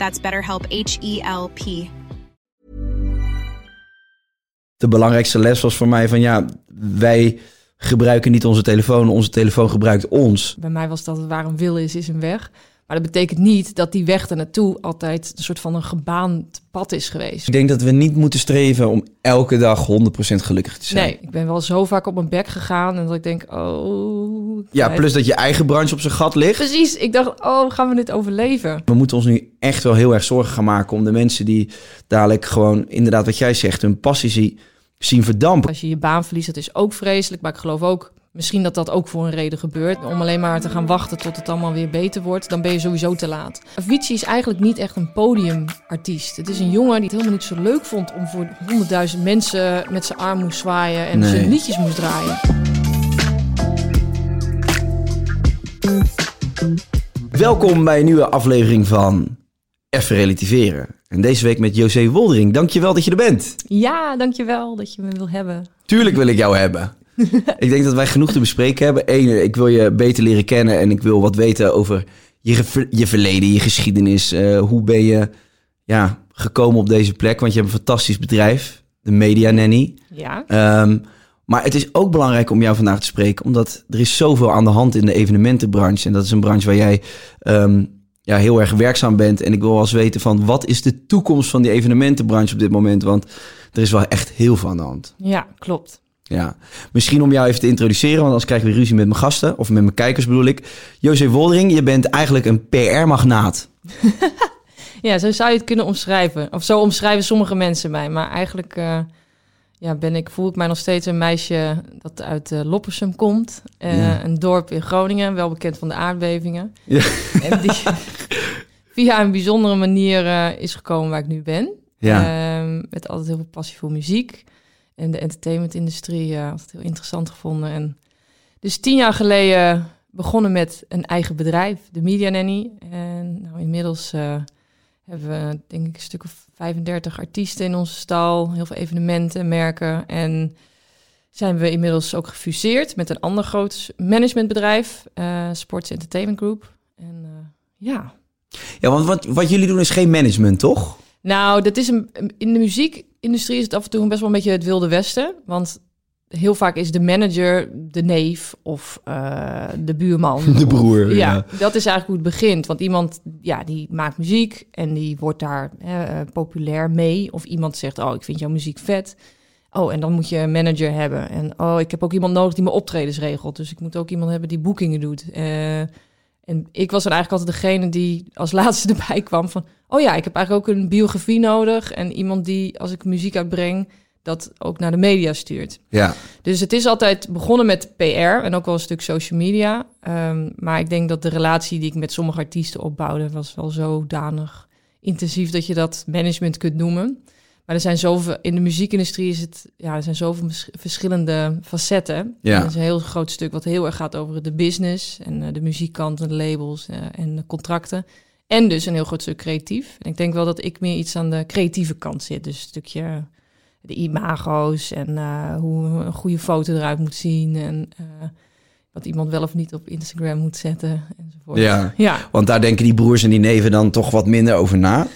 That's BetterHelp H E L P. De belangrijkste les was voor mij van ja, wij gebruiken niet onze telefoon, onze telefoon gebruikt ons. Bij mij was dat waar een wil is, is een weg. Maar dat betekent niet dat die weg er naartoe altijd een soort van een gebaand pad is geweest. Ik denk dat we niet moeten streven om elke dag 100% gelukkig te zijn. Nee, ik ben wel zo vaak op mijn bek gegaan en dat ik denk, oh... Ja, plus dat je eigen branche op zijn gat ligt. Precies, ik dacht, oh, gaan we dit overleven? We moeten ons nu echt wel heel erg zorgen gaan maken om de mensen die dadelijk gewoon, inderdaad wat jij zegt, hun passie zie- zien verdampen. Als je je baan verliest, dat is ook vreselijk. Maar ik geloof ook, misschien dat dat ook voor een reden gebeurt. Om alleen maar te gaan wachten tot het allemaal weer beter wordt, dan ben je sowieso te laat. Avicii is eigenlijk niet echt een podiumartiest. Het is een jongen die het helemaal niet zo leuk vond om voor honderdduizend mensen met zijn arm moest zwaaien en Nee. zijn liedjes moest draaien. Welkom bij een nieuwe aflevering van Even Relativeren. En deze week met José Woldering. Dankjewel dat je er bent. Ja, dankjewel dat je me wil hebben. Tuurlijk wil ik jou hebben. ik denk dat wij genoeg te bespreken hebben. Eén, ik wil je beter leren kennen en ik wil wat weten over je, je verleden, je geschiedenis. Eh, hoe ben je ja, gekomen op deze plek? Want je hebt een fantastisch bedrijf, de Media Nanny. Ja, Ehm, maar het is ook belangrijk om jou vandaag te spreken, omdat er is zoveel aan de hand in de evenementenbranche. En dat is een branche waar jij ehm, ja, heel erg werkzaam bent. En ik wil wel eens weten van wat is de toekomst van die evenementenbranche op dit moment? Want er is wel echt heel veel aan de hand. ja, klopt. Ja, misschien om jou even te introduceren, want anders krijgen we ruzie met mijn gasten, of met mijn kijkers bedoel ik. José Woldering, je bent eigenlijk een PR-magnaat. Ja, zo zou je het kunnen omschrijven. Of zo omschrijven sommige mensen mij. Maar eigenlijk eh, ja, ben ik, voel ik mij nog steeds een meisje dat uit eh, Loppersum komt. Eh, Ja. Een dorp in Groningen, wel bekend van de aardbevingen. Ja. En die via een bijzondere manier is gekomen waar ik nu ben. Ja. Ehm, met altijd heel veel passie voor muziek. En de entertainmentindustrie eh altijd heel interessant gevonden. En dus tien jaar geleden begonnen met een eigen bedrijf, de Media Nanny. En nou, inmiddels eh, hebben we denk ik een stuk of 35 artiesten in onze stal. Heel veel evenementen, merken. En zijn we inmiddels ook gefuseerd met een ander groot managementbedrijf, eh, Sports Entertainment Group. En ja, ja, want wat, wat jullie doen is geen management, toch? nou, dat is een, in de muziekindustrie is het af en toe best wel een beetje het wilde westen. Want heel vaak is de manager de neef of eh, de buurman. De broer, Of- ja, ja. dat is eigenlijk hoe het begint. Want iemand, ja, die maakt muziek en die wordt daar eh, populair mee. Of iemand zegt, oh, ik vind jouw muziek vet. Oh, en dan moet je een manager hebben. En oh, ik heb ook iemand nodig die mijn optredens regelt. Dus ik moet ook iemand hebben die boekingen doet. Eh, en ik was dan eigenlijk altijd degene die als laatste erbij kwam van... oh ja, ik heb eigenlijk ook een biografie nodig... en iemand die, als ik muziek uitbreng, dat ook naar de media stuurt. Ja. Dus het is altijd begonnen met PR en ook wel een stuk social media. Ehm, maar ik denk dat de relatie die ik met sommige artiesten opbouwde... was wel zodanig intensief dat je dat management kunt noemen... Maar er zijn zoveel, in de muziekindustrie is het, ja, er zijn zoveel vers- verschillende facetten. Ja. En is een heel groot stuk wat heel erg gaat over de business en eh, de muziekkant en de labels eh, en de contracten. En dus een heel groot stuk creatief. En ik denk wel dat ik meer iets aan de creatieve kant zit. Dus een stukje de imago's en eh, hoe een goede foto eruit moet zien. En eh, wat iemand wel of niet op Instagram moet zetten enzovoort. Ja. ja. Want daar denken die broers en die neven dan toch wat minder over na.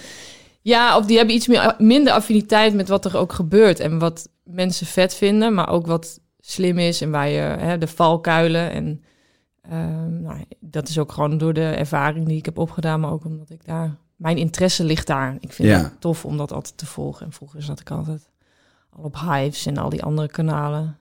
Ja, of die hebben iets meer, minder affiniteit met wat er ook gebeurt. En wat mensen vet vinden, maar ook wat slim is en waar je hè, de valkuilen. En ehm, nou, dat is ook gewoon door de ervaring die ik heb opgedaan, maar ook omdat ik daar mijn interesse ligt daar. Ik vind Ja. het tof om dat altijd te volgen. En vroeger zat ik altijd al op Hives en al die andere kanalen.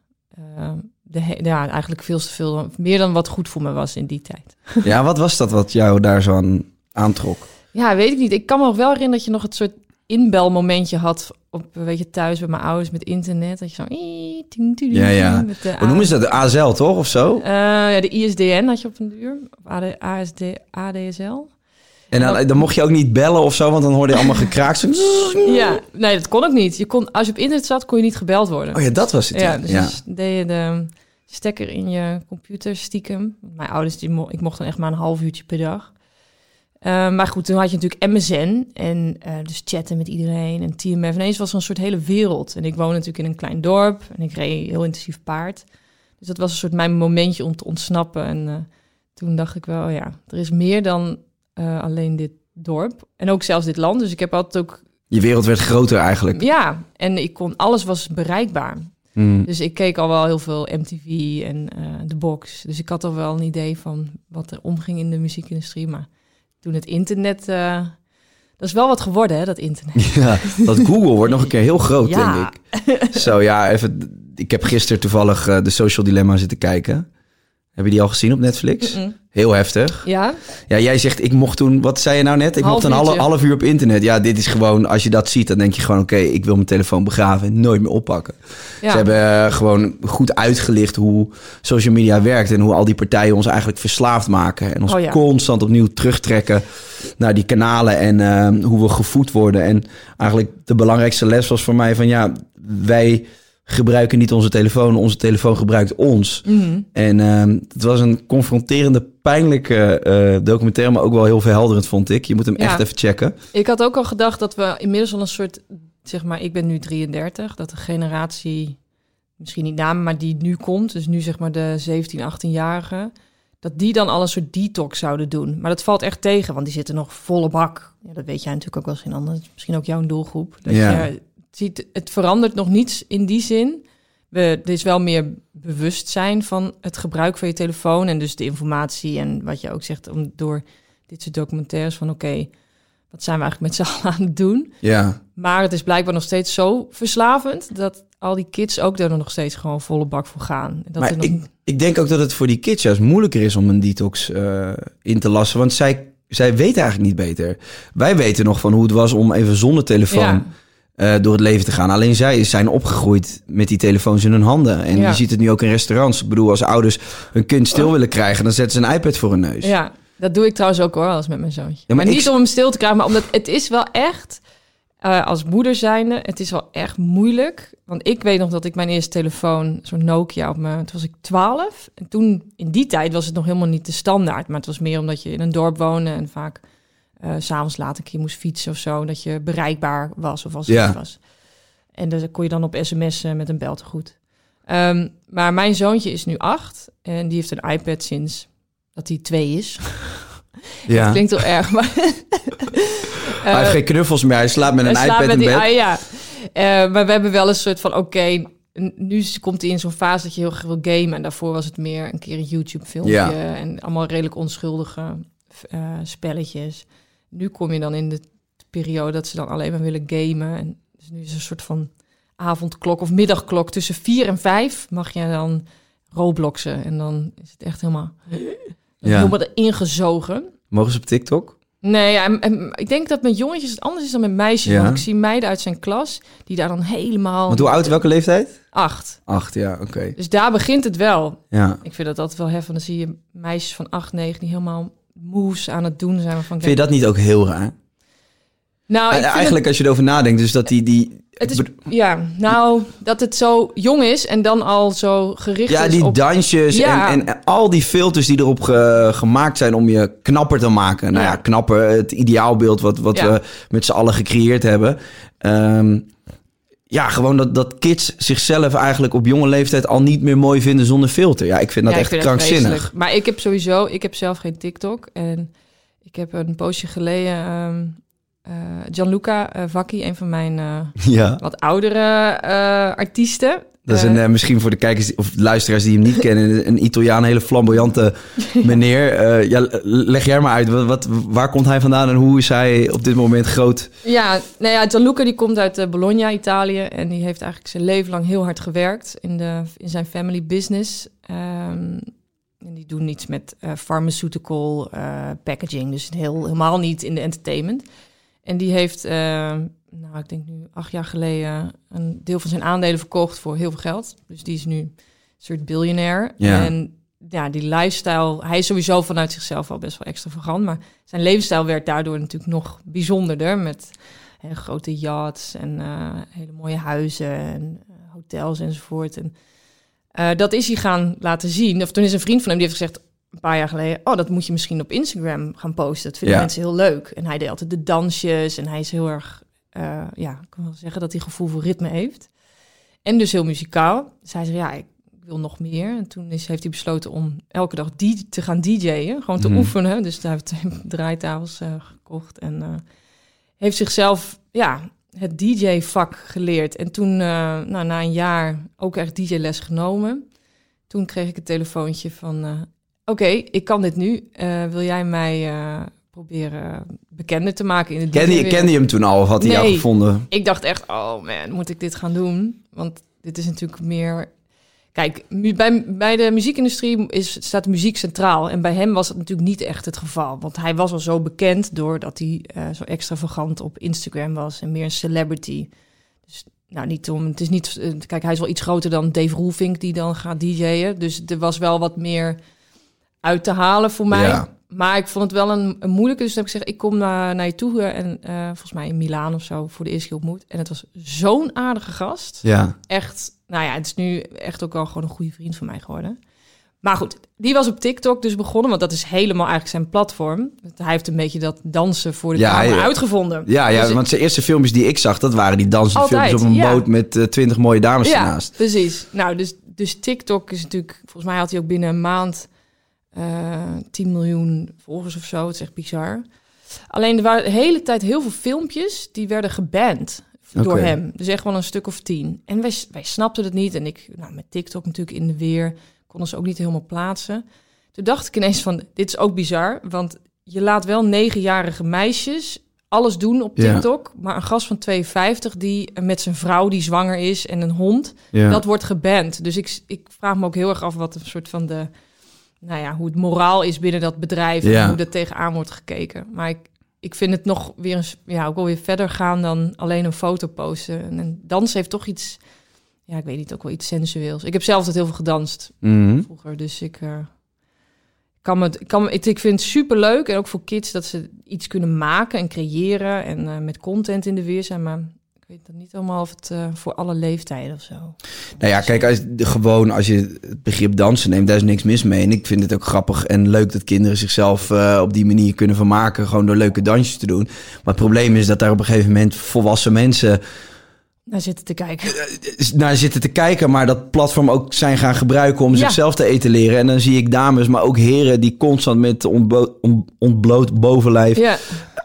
Ehm, de ja, eigenlijk veel te veel, meer dan wat goed voor me was in die tijd. Ja, wat was dat wat jou daar zo aan aantrok? Ja, weet ik niet. Ik kan me nog wel herinneren dat je nog het soort inbelmomentje had op, weet je, thuis bij mijn ouders met internet. Dat je zo... "Ii, ting, ting, Ja, ja. Met de Hoe noemen ze dat? De AZL, toch? Of zo? Eh, ja, de ISDN had je op een duur. Of AD, ASD, ADSL. En dan, dan mocht je ook niet bellen of zo, want dan hoorde je allemaal gekraakt. Zo- Ja, nee, dat kon ook niet. Je kon, als je op internet zat, kon je niet gebeld worden. Oh ja, dat was het. ja, Ja, dus ja. deed je de stekker in je computer stiekem. Mijn ouders, die mo ik mocht dan echt maar een half uurtje per dag. Eh, maar goed, toen had je natuurlijk MSN en eh, dus chatten met iedereen en TMF. Ineens was er een soort hele wereld. En ik woonde natuurlijk in een klein dorp en ik reed heel intensief paard. Dus dat was een soort mijn momentje om te ontsnappen. En eh, toen dacht ik wel, ja, er is meer dan alleen dit dorp. En ook zelfs dit land. Dus ik heb altijd ook Je wereld werd groter eigenlijk. ja, en ik kon, alles was bereikbaar. Hmm. Dus ik keek al wel heel veel MTV en de box. Dus ik had al wel een idee van wat er omging in de muziekindustrie. Maar toen het internet... eh, dat is wel wat geworden, hè, dat internet. Ja, dat Google wordt nog een keer heel groot, Ja. denk ik. Zo, ja, even... Ik heb gisteren toevallig eh, de Social Dilemma zitten kijken. Heb je die al gezien op Netflix? Heel heftig. Ja? Ja, jij zegt, ik mocht toen... Wat zei je nou net? Ik Half mocht een half, half uur op internet. Ja, dit is gewoon... Als je dat ziet, dan denk je gewoon... Oké, ik wil mijn telefoon begraven en nooit meer oppakken. ja. Ze hebben eh, gewoon goed uitgelicht hoe social media werkt... en hoe al die partijen ons eigenlijk verslaafd maken... en ons Oh ja. constant opnieuw terugtrekken naar die kanalen... en eh, hoe we gevoed worden. En eigenlijk de belangrijkste les was voor mij van... ja, wij gebruiken niet onze telefoon, onze telefoon gebruikt ons. Mhm. En ehm, het was een confronterende, pijnlijke eh, documentaire... maar ook wel heel verhelderend, vond ik. Je moet hem Ja. echt even checken. Ik had ook al gedacht dat we inmiddels al een soort... Zeg maar, ik ben nu 33. Dat de generatie, misschien niet namen, maar die nu komt... dus nu zeg maar de 17, 18-jarigen... dat die dan al een soort detox zouden doen. Maar dat valt echt tegen, want die zitten nog volle bak. Ja, dat weet jij natuurlijk ook wel eens in anders. Misschien ook jouw doelgroep. Dat Ja. je ziet, het verandert nog niets in die zin. We, er is wel meer bewustzijn van het gebruik van je telefoon... en dus de informatie en wat je ook zegt... om door dit soort documentaires van... oké, wat zijn we eigenlijk met z'n allen aan het doen? Ja, Maar het is blijkbaar nog steeds zo verslavend... dat al die kids ook daar nog steeds gewoon volle bak voor gaan. Dat maar er nog... ik, ik denk ook dat het voor die kids juist moeilijker is om een detox eh, in te lassen. Want zij, zij weten eigenlijk niet beter. Wij weten nog van hoe het was om even zonder telefoon Ja. Eh, door het leven te gaan. Alleen zij zijn opgegroeid met die telefoons in hun handen. En Ja. je ziet het nu ook in restaurants. Ik bedoel, als ouders hun kind stil willen krijgen... dan zetten ze een iPad voor hun neus. Ja, dat doe ik trouwens ook hoor, als met mijn zoontje. Ja, maar niet om hem stil te krijgen, maar omdat het is wel echt... eh, als moeder zijnde, het is wel echt moeilijk. Want ik weet nog dat ik mijn eerste telefoon, zo'n Nokia op me, toen was ik 12. En toen, in die tijd was het nog helemaal niet de standaard. Maar het was meer omdat je in een dorp woonde en vaak eh, s s'avonds laat een keer moest fietsen of zo. Dat je bereikbaar was of als er Ja. was. En dan kon je dan op sms met een beltegoed. Ehm maar mijn zoontje is nu acht en die heeft een iPad sinds dat hij twee is. Ja. Klinkt heel erg, maar... hij heeft geen knuffels meer. Hij slaapt met een slaapt iPad met in die- bed. ah, ja. Eh, maar we hebben wel een soort van, oké, nu komt hij in zo'n fase dat je heel graag wil gamen. En daarvoor was het meer een keer een YouTube-filmpje. Ja. En allemaal redelijk onschuldige eh, spelletjes. Nu kom je dan in de periode dat ze dan alleen maar willen gamen. En dus nu is een soort van avondklok of middagklok. Tussen vier en vijf mag je dan Robloxen. En dan is het echt helemaal, Ja. helemaal erin gezogen. Mogen ze op TikTok? Nee, ja, en- en ik denk dat met jongetjes het anders is dan met meisjes. Ja. Want ik zie meiden uit zijn klas die daar dan helemaal... Want hoe oud, welke leeftijd? Acht. Acht, ja, oké. Dus daar begint het wel. Ja. Ik vind dat altijd wel heftig. Dan zie je meisjes van acht, negen die helemaal moves aan het doen zijn. Van, Vind je dat niet ook heel raar? Nou, Eh, Eigenlijk als je erover nadenkt, dus dat die... die het, is, ja, nou, dat het zo jong is en dan al zo gericht ja, is die op... dansjes Ja. en, en al die filters die erop ge- gemaakt zijn om je knapper te maken. Nou ja, Ja. knapper, het ideaalbeeld wat, wat we met z'n allen gecreëerd hebben. Ehm, ja, gewoon dat, dat kids zichzelf eigenlijk op jonge leeftijd al niet meer mooi vinden zonder filter. Ja, ik vind dat Ja, echt vind krankzinnig. Maar ik heb sowieso, ik heb zelf geen TikTok. En ik heb een poosje geleden ehm, eh, Gianluca eh, Vacchi, een van mijn eh, Ja. wat oudere artiesten. Dat is een, eh, misschien voor de kijkers of luisteraars die hem niet kennen, een Italiaan, een hele flamboyante meneer. Eh, ja, leg jij maar uit, wat, wat, waar komt hij vandaan en hoe is hij op dit moment groot? Ja, nou ja, Gianluca die komt uit eh, Bologna, Italië. En die heeft eigenlijk zijn leven lang heel hard gewerkt in, de, in zijn family business. Ehm, en die doen iets met eh, pharmaceutical packaging. Dus heel, helemaal niet in de entertainment. En die heeft, eh, nou ik denk nu acht jaar geleden, een deel van zijn aandelen verkocht voor heel veel geld. Dus die is nu een soort biljonair. Ja. En ja, die lifestyle, hij is sowieso vanuit zichzelf al best wel extravagant. Maar zijn levensstijl werd daardoor natuurlijk nog bijzonderder. Met hè, grote yachts en eh, hele mooie huizen en eh, hotels enzovoort. En eh, dat is hij gaan laten zien. Of toen is een vriend van hem die heeft gezegd een paar jaar geleden... oh, dat moet je misschien op Instagram gaan posten. Dat vinden Ja. mensen heel leuk. En hij deed altijd de dansjes en hij is heel erg... eh, ja, ik kan wel zeggen dat hij gevoel voor ritme heeft. En dus heel muzikaal. Hij zei, ja, ik wil nog meer. En toen is, heeft hij besloten om elke dag die te gaan DJ'en. Gewoon te Mhm. oefenen. Dus daar heeft hij draaitafels eh, gekocht. En eh, heeft zichzelf, ja, het DJ-vak geleerd. En toen, nou, na een jaar ook echt DJ-les genomen. Toen kreeg ik een telefoontje van... Oké, ik kan dit nu. Wil jij mij proberen bekender te maken in het Kende je, kende je hem toen al of had hij jou Nee. gevonden? Ik dacht echt, oh man, moet ik dit gaan doen? Want dit is natuurlijk meer... Kijk, bij, bij de muziekindustrie is, staat muziek centraal. En bij hem was het natuurlijk niet echt het geval. Want hij was al zo bekend doordat hij eh, zo extravagant op Instagram was. En meer een celebrity. Dus nou, niet om... Het is niet... eh, Kijk, hij is wel iets groter dan Dave Roelvink die dan gaat DJ'en. Dus er was wel wat meer uit te halen voor mij. Ja. Maar ik vond het wel een, een moeilijke. Dus toen heb ik gezegd, ik kom naar, naar je toe. En eh, volgens mij in Milaan of zo voor de eerste keer ontmoet. En het was zo'n aardige gast. Ja. Echt, nou ja, het is nu echt ook wel gewoon een goede vriend van mij geworden. Maar goed, die was op TikTok dus begonnen. Want dat is helemaal eigenlijk zijn platform. Hij heeft een beetje dat dansen voor de Ja, camera ja. uitgevonden. Ja, ja, Dus- want zijn eerste filmpjes die ik zag, dat waren die dansende Altijd, filmpjes op een ja. boot met eh, twintig mooie dames ja, ernaast. precies. Nou, dus, dus TikTok is natuurlijk... Volgens mij had hij ook binnen een maand 10 miljoen volgers of zo. Het is echt bizar. Alleen er waren de hele tijd heel veel filmpjes die werden geband door hem. Dus echt wel een stuk of tien. En wij, wij snapten het niet. En ik, nou, met TikTok natuurlijk in de weer, konden ze ook niet helemaal plaatsen. Toen dacht ik ineens van, dit is ook bizar. Want je laat wel negenjarige meisjes alles doen op Ja. TikTok. Maar een gast van 52 die met zijn vrouw die zwanger is en een hond, Ja. dat wordt geband. Dus ik, ik vraag me ook heel erg af wat een soort van de, nou ja, hoe het moraal is binnen dat bedrijf Ja. en hoe er tegenaan wordt gekeken. Maar ik, ik vind het nog weer eens, ja, ook wel weer verder gaan dan alleen een foto posten. En, en dans heeft toch iets, ja, ik weet niet, ook wel iets sensueels. Ik heb zelf altijd heel veel gedanst Mhm. vroeger, dus ik eh, kan me, ik kan ik, ik vind het super leuk en ook voor kids dat ze iets kunnen maken en creëren en eh, met content in de weer zijn, maar weet dat niet helemaal of het eh, voor alle leeftijden of zo. Nou ja, kijk, als, de- gewoon als je het begrip dansen neemt, daar is niks mis mee. En ik vind het ook grappig en leuk dat kinderen zichzelf eh, op die manier kunnen vermaken. Gewoon door leuke dansjes te doen. Maar het probleem is dat daar op een gegeven moment volwassen mensen Naar zitten te kijken. naar zitten te kijken, maar dat platform ook zijn gaan gebruiken om Ja. zichzelf te etaleren. En dan zie ik dames, maar ook heren die constant met ontblo- on- ontbloot bovenlijf Ja,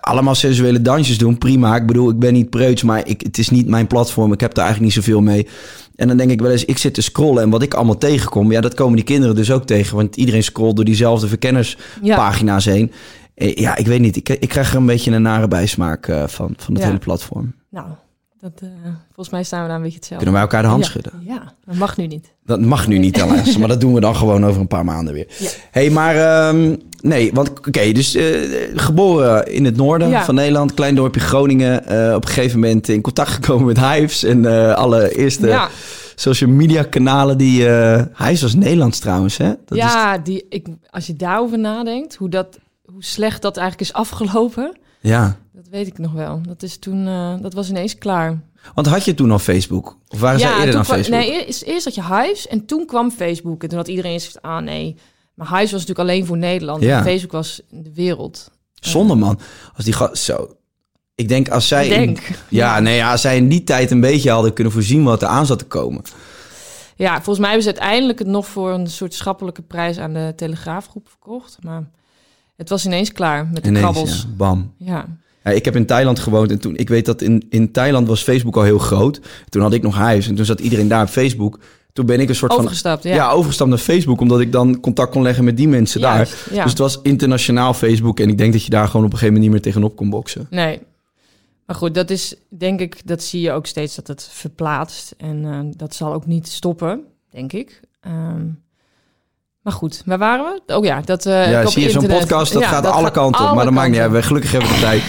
allemaal sensuele dansjes doen. Prima, ik bedoel, ik ben niet preuts, maar ik, het is niet mijn platform. Ik heb daar eigenlijk niet zoveel mee. En dan denk ik wel eens, ik zit te scrollen en wat ik allemaal tegenkom, ja, dat komen die kinderen dus ook tegen. Want iedereen scrolt door diezelfde verkennerspagina's ja. heen. Eh, Ja, ik weet niet. Ik, ik krijg er een beetje een nare bijsmaak eh, van, van het Ja. hele platform. nou, dat, eh, volgens mij staan we daar een beetje hetzelfde. Kunnen wij elkaar de hand ja. schudden? Ja, dat mag nu niet. Dat mag nu niet helaas, maar dat doen we dan gewoon over een paar maanden weer. Ja. hey, maar ehm, nee, want oké, dus eh, geboren in het noorden Ja. van Nederland, klein dorpje Groningen. eh, op een gegeven moment in contact gekomen met Hives en alle eerste social media kanalen die... Hives was Nederlands trouwens, hè? Dat is, ja die, ik, als je daarover nadenkt, hoe, dat, hoe slecht dat eigenlijk is afgelopen, ja. dat weet ik nog wel. Dat, is toen, eh, dat was ineens klaar. Want had je toen al Facebook? Of waren zij eerder dan kwam- Facebook? Nee, eerst, eerst had je Hives en toen kwam Facebook. En toen had iedereen gezegd, ah nee. Maar Hives was natuurlijk alleen voor Nederland. Ja. En Facebook was in de wereld. Zonde man. Als die zo... Ik denk als zij... In- denk. ja, nee, ja, als zij in die tijd een beetje hadden kunnen voorzien wat er aan zat te komen. Ja, volgens mij hebben ze uiteindelijk het nog voor een soort schappelijke prijs aan de Telegraafgroep verkocht. Maar het was ineens klaar met de Ineens, krabbels. ja, bam. Ja. Ja, ik heb in Thailand gewoond en toen, ik weet dat in, in Thailand was Facebook al heel groot. Toen had ik nog huis en toen zat iedereen daar op Facebook. Toen ben ik een soort Overgestapt, van... ja. overgestapt naar Facebook, omdat ik dan contact kon leggen met die mensen Juist, daar. ja. Dus het was internationaal Facebook en ik denk dat je daar gewoon op een gegeven moment niet meer tegenop kon boksen. Nee. Maar goed, dat is denk ik, dat zie je ook steeds dat het verplaatst. En eh, dat zal ook niet stoppen, denk ik. Ehm, maar goed, waar waren we? Oh ja, dat. eh, ja, zie je, zo'n podcast, dat Ja, gaat alle kanten op. Maar dat maakt niet uit. We gelukkig hebben we de tijd.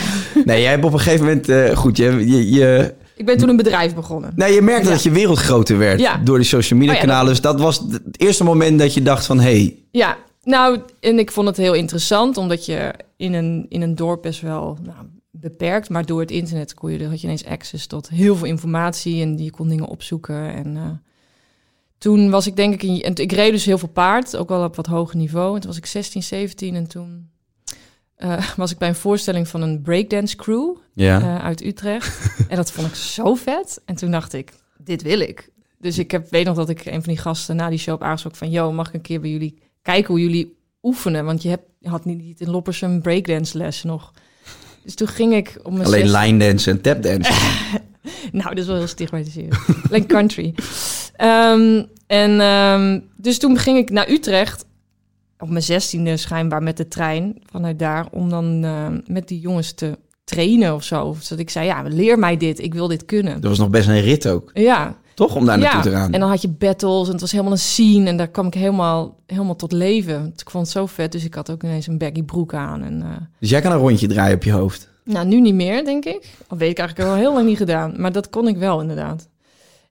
Nee, jij hebt op een gegeven moment... eh, goed, je, je, je, Ik ben toen een bedrijf begonnen. nee, je merkte Ja. dat je wereld groter werd Ja. door die social media Oh kanalen. Dus dat was het eerste moment dat je dacht van... Hey, Ja, nou, en ik vond het heel interessant, omdat je in een, in een dorp best wel nou, beperkt, maar door het internet kon je, had je ineens access tot heel veel informatie en je kon dingen opzoeken. En eh, toen was ik denk ik, in, en ik reed dus heel veel paard, ook wel op wat hoger niveau. En toen was ik 16, 17 en toen eh, was ik bij een voorstelling van een breakdance crew ja. eh, uit Utrecht. en dat vond ik zo vet. En toen dacht ik, dit wil ik. Dus ik heb, weet nog dat ik een van die gasten na die show heb aangesproken van... ...yo, mag ik een keer bij jullie kijken hoe jullie oefenen? Want je, hebt, had niet, niet in Loppersum breakdance les nog. Dus toen ging ik om mijn Alleen zes- line dance en tap dance. nou, dat is wel heel stigmatiserend. Alleen country. Ehm, en dus dus toen ging ik naar Utrecht op mijn zestiende schijnbaar met de trein vanuit daar om dan eh, met die jongens te trainen of zo. Zodat ik zei, ja, leer mij dit, ik wil dit kunnen. Dat was nog best een rit ook. Ja, Toch? Om daar naartoe ja. te gaan. en dan had je battles en het was helemaal een scene en daar kwam ik helemaal, helemaal tot leven. Ik vond het zo vet, dus ik had ook ineens een baggy broek aan. En, eh, Dus jij kan een rondje draaien op je hoofd. nou, nu niet meer, denk ik. Al weet ik eigenlijk al heel lang niet gedaan. Maar dat kon ik wel, inderdaad.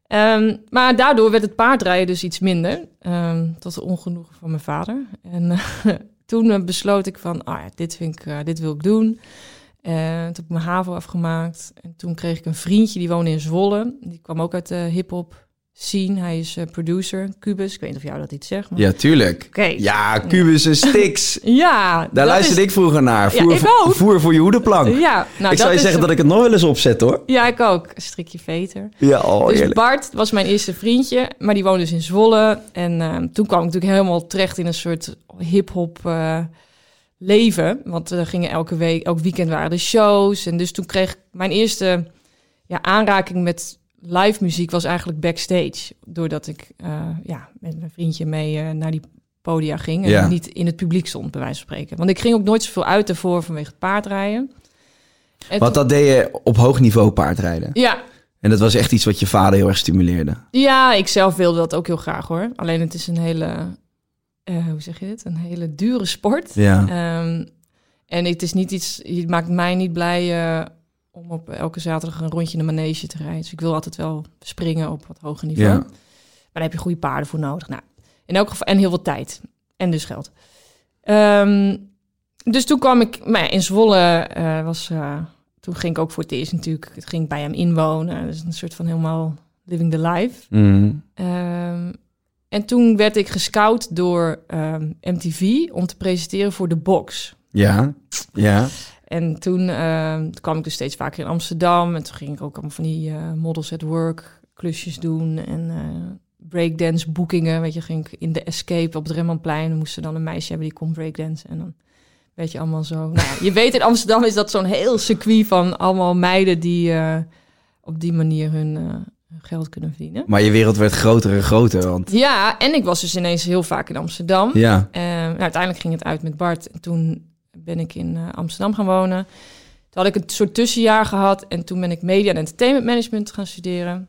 Ehm, maar daardoor werd het paardrijden dus iets minder. ehm, tot de ongenoegen van mijn vader. En eh, toen eh, besloot ik van, ah ja, dit, vind ik, eh, dit wil ik doen. En toen heb ik mijn HAVO afgemaakt. En toen kreeg ik een vriendje, die woonde in Zwolle. Die kwam ook uit de hip-hop scene. Hij is eh, producer, Cubus. Ik weet niet of jou dat iets zegt. Maar... Ja, tuurlijk. Oké. Ja, Cubus en Stix. Ja, Daar luisterde is- ik vroeger naar. Ja, Voer, ik ook. voer voor je hoedenplank. Ja, nou, ik zou je zeggen dat ik het nog wel eens opzet, hoor. Ja, ik ook. Strikje veter. Ja, oh, dus eerlijk. Bart was mijn eerste vriendje, maar die woonde dus in Zwolle. En eh, toen kwam ik natuurlijk helemaal terecht in een soort hip-hop eh, leven. Want er gingen elke week, elk weekend waren er shows. En dus toen kreeg ik mijn eerste ja, aanraking met live muziek was eigenlijk backstage. Doordat ik eh, ja, met mijn vriendje mee eh, naar die podia ging. En Ja. niet in het publiek stond, bij wijze van spreken. Want ik ging ook nooit zoveel uit ervoor vanwege het paardrijden. En Want dat deed je op hoog niveau paardrijden. Ja, En dat was echt iets wat je vader heel erg stimuleerde. Ja, ik zelf wilde dat ook heel graag hoor. Alleen het is een hele, eh, hoe zeg je dit? Een hele dure sport. Ja. Ehm, en het is niet iets, het maakt mij niet blij om op elke zaterdag een rondje in de manege te rijden. Dus ik wil altijd wel springen op wat hoger niveau. Ja. Maar daar heb je goede paarden voor nodig. Nou, in elk geval, en heel veel tijd. En dus geld. Ehm, dus toen kwam ik, maar ja, in Zwolle eh, was, eh, toen ging ik ook voor het eerst natuurlijk, het ging bij hem inwonen. Dus een soort van helemaal living the life. Mhm. Ehm, en toen werd ik gescout door ehm, MTV om te presenteren voor de box. Ja. Ja. En toen, ehm, toen kwam ik dus steeds vaker in Amsterdam. En toen ging ik ook allemaal van die eh, models at work klusjes doen. En eh, breakdance boekingen. Weet je, ging ik in de Escape op het Rembrandtplein. Dan moest er dan een meisje hebben die kon breakdance. En dan werd je allemaal zo... Nou, je weet, in Amsterdam is dat zo'n heel circuit van allemaal meiden... die eh, op die manier hun, geld kunnen verdienen. Maar je wereld werd groter en groter. Want Ja, en ik was dus ineens heel vaak in Amsterdam. ja. Eh, nou, uiteindelijk ging het uit met Bart. En toen ben ik in eh, Amsterdam gaan wonen. Toen had ik een soort tussenjaar gehad. En toen ben ik media en entertainment management gaan studeren.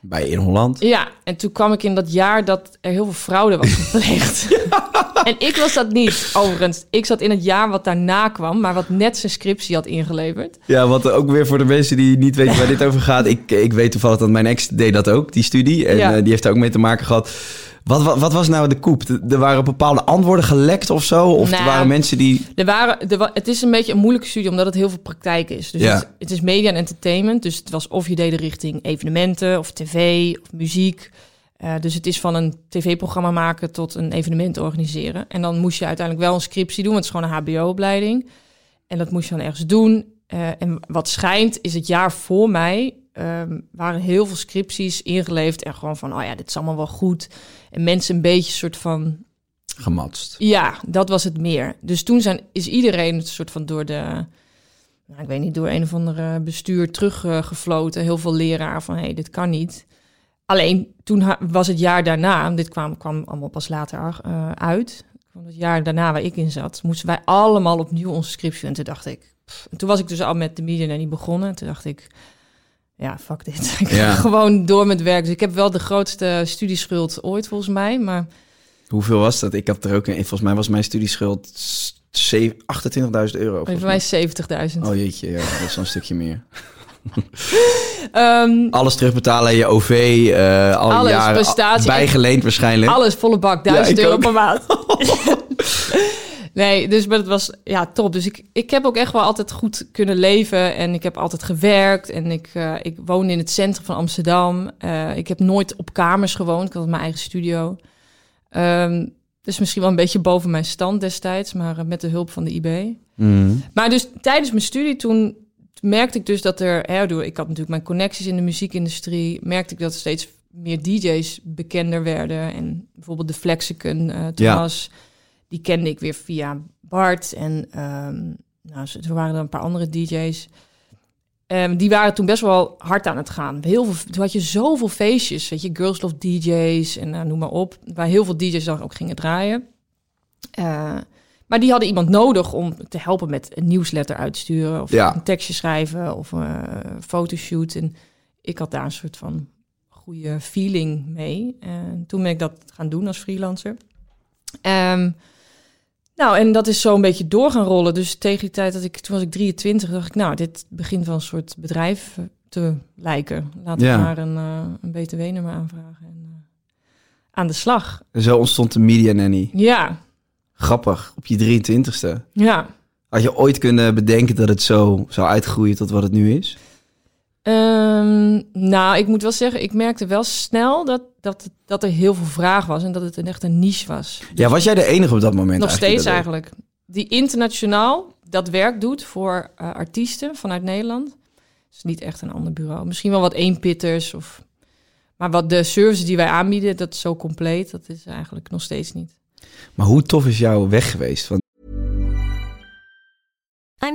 bij in Holland. Ja, en toen kwam ik in dat jaar dat er heel veel fraude was gepleegd. en ik was dat niet, overigens. Ik zat in het jaar wat daarna kwam, maar wat net zijn scriptie had ingeleverd. Ja, wat ook weer voor de mensen die niet weten waar dit over gaat. Ik, ik weet toevallig dat mijn ex deed dat ook, die studie. En Ja. eh, die heeft daar ook mee te maken gehad. Wat, wat, wat was nou de koep? Er waren bepaalde antwoorden gelekt of zo? Of er Nou, waren mensen die... Er waren, er het is een beetje een moeilijke studie, omdat het heel veel praktijk is. Dus Ja. het, het is media en entertainment. Dus het was of je deed richting evenementen of tv of muziek. Eh, dus het is van een tv-programma maken tot een evenement organiseren. En dan moest je uiteindelijk wel een scriptie doen, want het is gewoon een hbo-opleiding. En dat moest je dan ergens doen. Eh, en wat schijnt, is het jaar voor mij ehm, waren heel veel scripties ingeleverd. En gewoon van, oh ja, dit is allemaal wel goed. En mensen een beetje soort van Gematst. ja, dat was het meer. Dus toen zijn, is iedereen een soort van door de, nou, ik weet niet, door een of andere bestuur teruggefloten. Heel veel leraar van, hé, hey, dit kan niet. Alleen toen was het jaar daarna, dit kwam, kwam allemaal pas later uh, uit. Het jaar daarna waar ik in zat, moesten wij allemaal opnieuw onze scriptie. En toen dacht ik, en toen was ik dus al met de media niet begonnen. Toen dacht ik, ja, fuck dit. ik ga gewoon door met werk. Dus ik heb wel de grootste studieschuld ooit volgens mij, maar... Hoeveel was dat? Ik heb er ook een. Volgens mij was mijn studieschuld 28.000 euro. Voor mij 70.000. Oh jeetje, ja, dat is een stukje meer. um, alles terugbetalen, je OV, uh, eh, al alles, jaren prestatie, bijgeleend waarschijnlijk. Alles volle bak, 1000 euro per maand. nee, dus maar het was ja top. Dus ik, ik heb ook echt wel altijd goed kunnen leven en ik heb altijd gewerkt en ik, uh, ik woonde in het centrum van Amsterdam. Uh, ik heb nooit op kamers gewoond, ik had mijn eigen studio. Um, dus misschien wel een beetje boven mijn stand destijds, maar met de hulp van de IB. Mm. Maar dus tijdens mijn studie toen merkte ik dus dat er, hè, door, ik had natuurlijk mijn connecties in de muziekindustrie, merkte ik dat steeds meer DJ's bekender werden. En bijvoorbeeld de Flexicon, Thomas, die kende ik weer via Bart. En um, nou, er waren er een paar andere DJ's. Um, die waren toen best wel hard aan het gaan. Heel veel, toen had je zoveel feestjes, weet je, Girls Love DJ's en uh, noem maar op. Waar heel veel DJ's dan ook gingen draaien. Uh, maar die hadden iemand nodig om te helpen met een nieuwsletter uitsturen. Of een tekstje schrijven of uh, fotoshoot. En ik had daar een soort van goede feeling mee. En toen ben ik dat gaan doen als freelancer. Um, nou, en dat is zo een beetje door gaan rollen. Dus tegen die tijd dat ik, toen was ik 23, dacht ik, nou, dit begint van een soort bedrijf te lijken. Laten we maar een, uh, een btw-nummer aanvragen en uh, aan de slag. zo ontstond de Media Nanny. Ja, Grappig, op je 23ste. Ja. Had je ooit kunnen bedenken dat het zo zou uitgroeien tot wat het nu is? Um, nou, ik moet wel zeggen, ik merkte wel snel dat, dat, dat er heel veel vraag was en dat het een echt een niche was. ja, was jij de enige op dat moment? Nog steeds eigenlijk. Die internationaal dat werk doet voor uh, artiesten vanuit Nederland. is niet echt een ander bureau. Misschien wel wat eenpitters of... Maar wat de service die wij aanbieden, dat is zo compleet, dat is eigenlijk nog steeds niet. Maar hoe tof is jouw weg geweest? Want...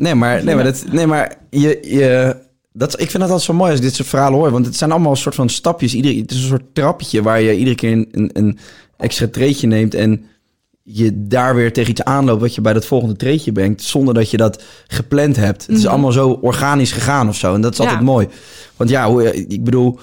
Nee, maar, nee, maar, dat, nee, maar je, je, dat, ik vind dat altijd zo mooi als ik dit soort verhalen hoor. Want het zijn allemaal een soort van stapjes. Ieder, het is een soort trappetje waar je iedere keer een, een, een extra treetje neemt. En je daar weer tegen iets aanloopt wat je bij dat volgende treetje brengt, zonder dat je dat gepland hebt. Het is mhm. allemaal zo organisch gegaan of zo. En dat is altijd mooi. Want ja, hoe, ik bedoel,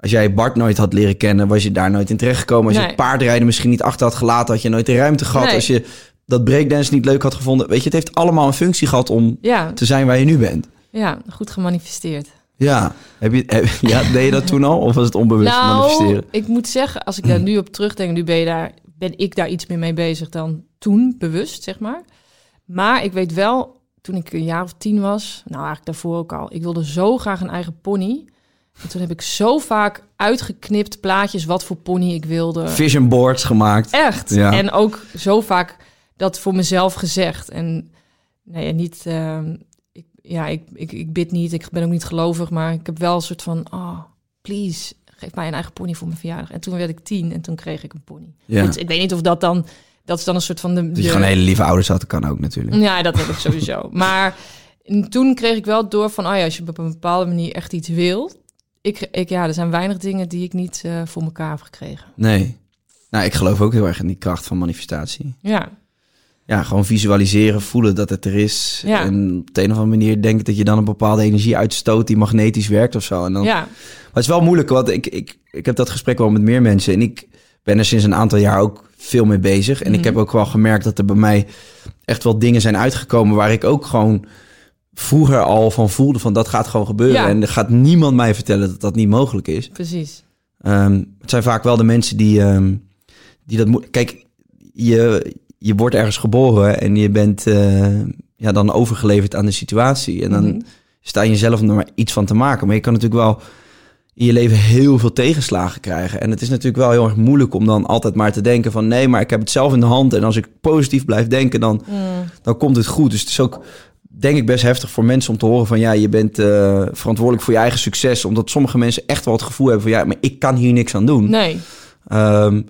als jij Bart nooit had leren kennen, was je daar nooit in terechtgekomen. Als je paardrijden misschien niet achter had gelaten, had je nooit de ruimte gehad. Als je dat breakdance niet leuk had gevonden. Weet je, het heeft allemaal een functie gehad om te zijn waar je nu bent. Ja, goed gemanifesteerd. Ja, heb je, ja, deed je dat toen al of was het onbewust nou, manifesteren? Ik moet zeggen, als ik daar nu op terugdenk, nu ben je daar ben ik daar iets meer mee bezig dan toen, bewust, zeg maar. Maar ik weet wel, toen ik een jaar of tien was, nou eigenlijk daarvoor ook al, ik wilde zo graag een eigen pony. En toen heb ik zo vaak uitgeknipt plaatjes wat voor pony ik wilde. Vision boards gemaakt. Echt. Ja. En ook zo vaak dat voor mezelf gezegd. En nee, niet. Uh, ik, ja, ik, ik, ik bid niet. Ik ben ook niet gelovig, maar ik heb wel een soort van, oh, please, geef mij een eigen pony voor mijn verjaardag. En toen werd ik tien en toen kreeg ik een pony. Ja. ik weet niet of dat dan, dat is dan een soort van de... Dat je gewoon hele lieve ouders had, kan ook natuurlijk. Ja, dat heb ik sowieso. maar toen kreeg ik wel door van, oh ja, als je op een bepaalde manier echt iets wil. Ik, ik ja, er zijn weinig dingen die ik niet uh, voor elkaar heb gekregen. Nee. Nou, ik geloof ook heel erg in die kracht van manifestatie. Ja. Ja, gewoon visualiseren, voelen dat het er is. Ja. En op de een of andere manier denken dat je dan een bepaalde energie uitstoot die magnetisch werkt of zo. En dan, ja. Maar het is wel moeilijk, want ik, ik, ik heb dat gesprek wel met meer mensen. En ik ben er sinds een aantal jaar ook veel mee bezig. En ik mhm. heb ook wel gemerkt dat er bij mij echt wel dingen zijn uitgekomen waar ik ook gewoon vroeger al van voelde van dat gaat gewoon gebeuren. En er gaat niemand mij vertellen dat dat niet mogelijk is. Precies. Um, het zijn vaak wel de mensen die, um, die dat moeten. Kijk, je, je wordt ergens geboren en je bent eh, ja, dan overgeleverd aan de situatie. En dan Mhm. sta je jezelf om er maar iets van te maken. Maar je kan natuurlijk wel in je leven heel veel tegenslagen krijgen. En het is natuurlijk wel heel erg moeilijk om dan altijd maar te denken van... nee, maar ik heb het zelf in de hand. En als ik positief blijf denken, dan, dan komt het goed. Dus het is ook, denk ik, best heftig voor mensen om te horen van... ja, je bent eh, verantwoordelijk voor je eigen succes. Omdat sommige mensen echt wel het gevoel hebben van... ja, maar ik kan hier niks aan doen. Nee, Ehm,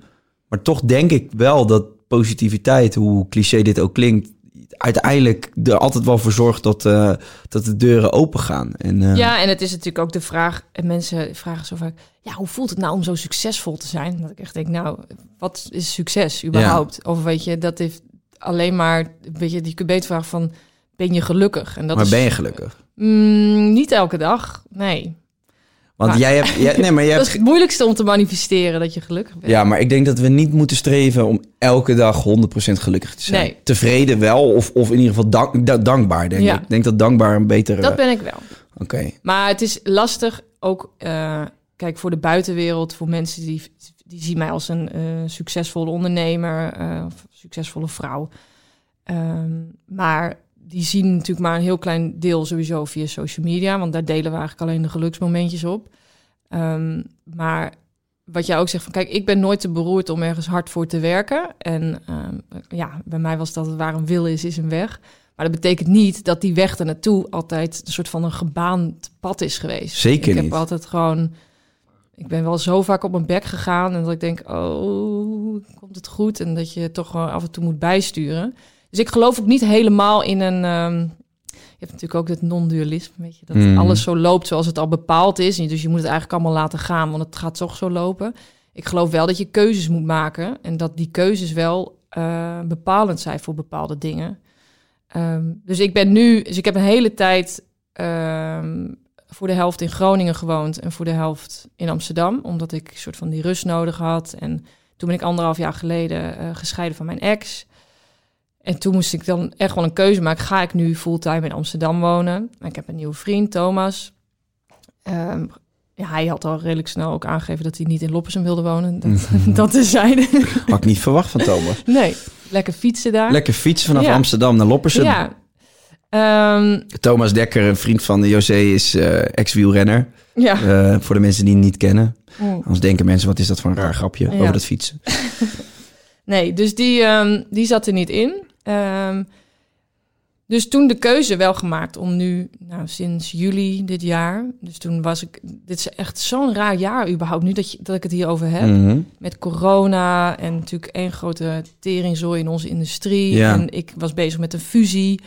maar toch denk ik wel dat positiviteit, hoe cliché dit ook klinkt, uiteindelijk er altijd wel voor zorgt dat, eh, dat de deuren open gaan. En, eh, Ja, en het is natuurlijk ook de vraag, en mensen vragen zo vaak, ja, hoe voelt het nou om zo succesvol te zijn? Dat ik echt denk, nou, wat is succes überhaupt? Of weet je, dat heeft alleen maar, weet je, kunt beter vragen van, ben je gelukkig? En dat maar is, ben je gelukkig? Mm, niet elke dag, nee. Want Maar- jij hebt, jij, nee, maar jij Dat is hebt, het moeilijkste om te manifesteren, dat je gelukkig bent. ja, maar ik denk dat we niet moeten streven om elke dag 100% gelukkig te zijn. Nee. Tevreden wel, of, of in ieder geval dank, da- dankbaar, denk Ja. ik. Ik denk dat dankbaar een betere... Dat ben ik wel. Oké. Maar het is lastig ook, eh, kijk, voor de buitenwereld, voor mensen die, die zien mij als een eh, succesvolle ondernemer eh, of succesvolle vrouw. Ehm, maar die zien natuurlijk maar een heel klein deel sowieso via social media, want daar delen we eigenlijk alleen de geluksmomentjes op. Ehm, maar wat jij ook zegt van, kijk, ik ben nooit te beroerd om ergens hard voor te werken. En ehm, ja, bij mij was dat waar een wil is, is een weg. Maar dat betekent niet dat die weg er naartoe altijd een soort van een gebaand pad is geweest. Zeker ik niet. heb altijd gewoon. Ik ben wel zo vaak op mijn bek gegaan en dat ik denk, oh, komt het goed? En dat je toch gewoon af en toe moet bijsturen. Dus ik geloof ook niet helemaal in een. ehm, je hebt natuurlijk ook het non-dualisme, weet je, dat Mhm. alles zo loopt zoals het al bepaald is. Dus je moet het eigenlijk allemaal laten gaan, want het gaat toch zo lopen. Ik geloof wel dat je keuzes moet maken en dat die keuzes wel eh, bepalend zijn voor bepaalde dingen. Ehm, dus ik ben nu, dus ik heb een hele tijd ehm, voor de helft in Groningen gewoond en voor de helft in Amsterdam, omdat ik een soort van die rust nodig had. En toen ben ik anderhalf jaar geleden eh, gescheiden van mijn ex. En toen moest ik dan echt wel een keuze maken. Ga ik nu fulltime in Amsterdam wonen? Ik heb een nieuwe vriend, Thomas. Ehm, ja, hij had al redelijk snel ook aangegeven dat hij niet in Loppersum wilde wonen. Dat, dat is zijn. Had ik niet verwacht van Thomas. nee, lekker fietsen daar. Lekker fietsen vanaf Ja. Amsterdam naar Loppersum. Ja. Ehm, Thomas Dekker, een vriend van José, is eh, ex-wielrenner. ja. Eh, voor de mensen die hem niet kennen. Mm. Anders denken mensen, wat is dat voor een raar grapje Ja. over dat fietsen. Nee, dus die, ehm, die zat er niet in. Ehm, dus toen de keuze wel gemaakt om nu, nou sinds juli dit jaar. Dus toen was ik, dit is echt zo'n raar jaar überhaupt nu dat, je, dat ik het hierover heb. Mhm. Met corona en natuurlijk één grote teringzooi in onze industrie. Ja. En ik was bezig met een fusie.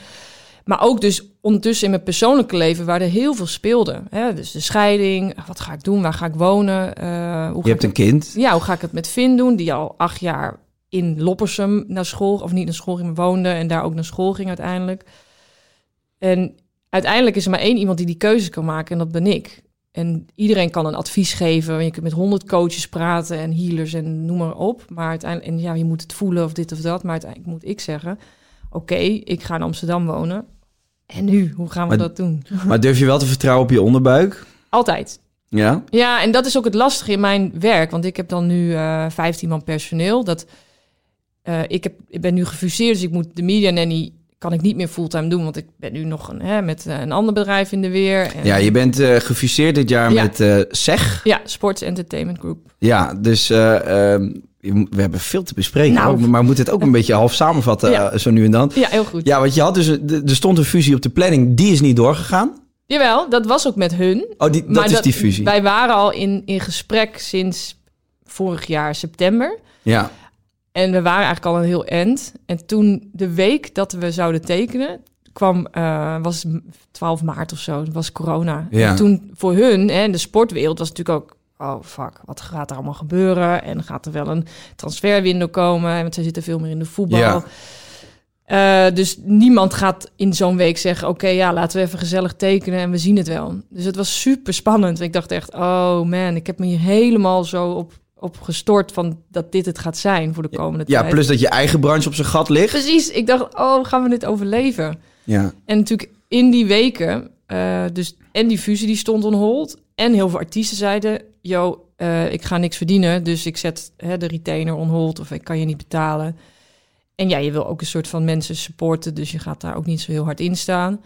Maar ook dus ondertussen in mijn persoonlijke leven waar er heel veel speelde. Hè? Dus de scheiding, wat ga ik doen, waar ga ik wonen? eh, hoe Je ga hebt ik een kind. ja, hoe ga ik het met Finn doen? Die al acht jaar in Loppersum naar school, of niet naar school ging, woonde en daar ook naar school ging uiteindelijk. En uiteindelijk is er maar één iemand die die keuze kan maken en dat ben ik. En iedereen kan een advies geven. Je kunt met honderd coaches praten en healers en noem maar op. Maar uiteindelijk, en ja, je moet het voelen of dit of dat. Maar uiteindelijk moet ik zeggen, oké, ik ga in Amsterdam wonen. En nu, hoe gaan we Maar- dat doen? Maar durf je wel te vertrouwen op je onderbuik? Altijd. Ja? Ja, en dat is ook het lastige in mijn werk. Want ik heb dan nu eh 15 man personeel. Dat, eh, ik, heb, ik ben nu gefuseerd, dus ik moet de media nanny kan ik niet meer fulltime doen. Want ik ben nu nog een, hè, met eh, een ander bedrijf in de weer. En, Ja, je bent eh gefuseerd dit jaar Ja. met eh SEG. Ja, Sports Entertainment Group. Ja, dus eh, ehm, we hebben veel te bespreken. Nou. maar we moeten het ook een beetje half samenvatten Ja. zo nu en dan. Ja, heel goed. Ja, want je had dus, er stond een fusie op de planning. Die is niet doorgegaan. Jawel, dat was ook met hun. Oh, die, dat Maar is die fusie. Wij waren al in, in gesprek sinds vorig jaar september. Ja. En we waren eigenlijk al een heel eind. En toen de week dat we zouden tekenen, kwam, eh, was 12 maart of zo, was corona. Ja. En toen voor hun, in de sportwereld, was natuurlijk ook, oh fuck, wat gaat er allemaal gebeuren? En gaat er wel een transferwindow komen? Want zij zitten veel meer in de voetbal. Ja. Eh, dus niemand gaat in zo'n week zeggen: Oké, ja, laten we even gezellig tekenen en we zien het wel. Dus het was super spannend. Ik dacht echt: Oh man, ik heb me hier helemaal zo op, op gestort van dat dit het gaat zijn voor de komende ja, tijd. plus dat je eigen branche op zijn gat ligt. Precies, ik dacht: Oh, gaan we dit overleven? Ja. En natuurlijk in die weken, eh, dus en die fusie die stond on hold. En heel veel artiesten zeiden: Yo, eh, ik ga niks verdienen, dus ik zet hè, de retainer on hold of ik kan je niet betalen. en ja, je wil ook een soort van mensen supporten, dus je gaat daar ook niet zo heel hard in staan.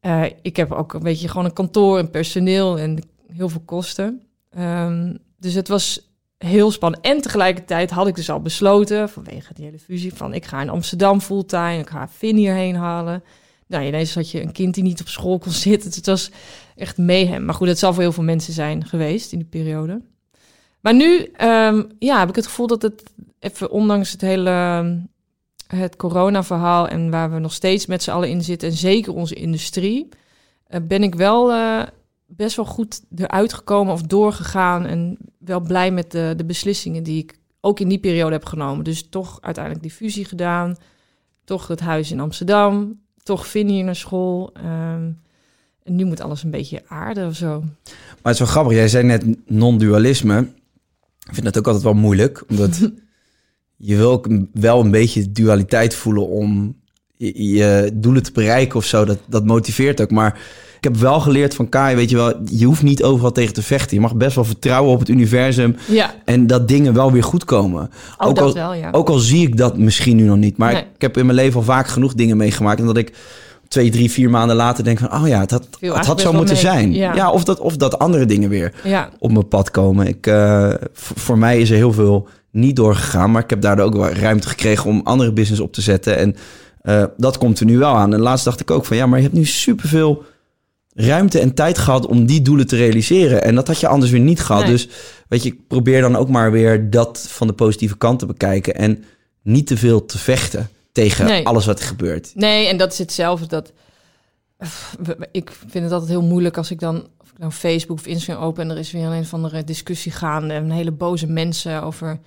Eh, ik heb ook een beetje gewoon een kantoor en personeel en heel veel kosten. Ehm, dus het was heel spannend. En tegelijkertijd had ik dus al besloten, vanwege die hele fusie, van ik ga in Amsterdam fulltime, ik ga Finn hierheen halen. Nou, ineens had je een kind die niet op school kon zitten. Dus het was echt mayhem. Maar goed, het zal voor heel veel mensen zijn geweest in die periode. Maar nu ehm, ja, heb ik het gevoel dat het even, ondanks het hele het corona-verhaal en waar we nog steeds met z'n allen in zitten, en zeker onze industrie, uh, ben ik wel uh, best wel goed eruit gekomen of doorgegaan en wel blij met de, de beslissingen die ik ook in die periode heb genomen. Dus toch uiteindelijk die fusie gedaan, toch het huis in Amsterdam, toch Vinnie naar school. Um, en nu moet alles een beetje aarden of zo. Maar het is wel grappig, jij zei net non-dualisme. Ik vind dat ook altijd wel moeilijk, omdat je wil wel een beetje dualiteit voelen om je, je, doelen te bereiken of zo. Dat, dat motiveert ook. Maar ik heb wel geleerd van Kai, weet je wel, je hoeft niet overal tegen te vechten. Je mag best wel vertrouwen op het universum. Ja. En dat dingen wel weer goed komen. Oh, ook, al, wel, ja. ook al zie ik dat misschien nu nog niet. Maar Nee. ik heb in mijn leven al vaak genoeg dingen meegemaakt. En dat ik twee, drie, vier maanden later denk van... oh ja, dat, het had best zo wel moeten mee. zijn. Ja. Ja, of, dat, of dat andere dingen weer Ja, op mijn pad komen. Ik, eh, voor mij is er heel veel niet doorgegaan, maar ik heb daardoor ook wel ruimte gekregen om andere business op te zetten. En eh, dat komt er nu wel aan. En laatst dacht ik ook van ja, maar je hebt nu superveel ruimte en tijd gehad om die doelen te realiseren. En dat had je anders weer niet gehad. Nee. Dus weet je, ik probeer dan ook maar weer dat van de positieve kant te bekijken en niet te veel te vechten tegen Nee. alles wat er gebeurt. nee, en dat is hetzelfde. Dat, ik vind het altijd heel moeilijk als ik dan of ik nou Facebook of Instagram open en er is weer een of andere discussie gaande en hele boze mensen over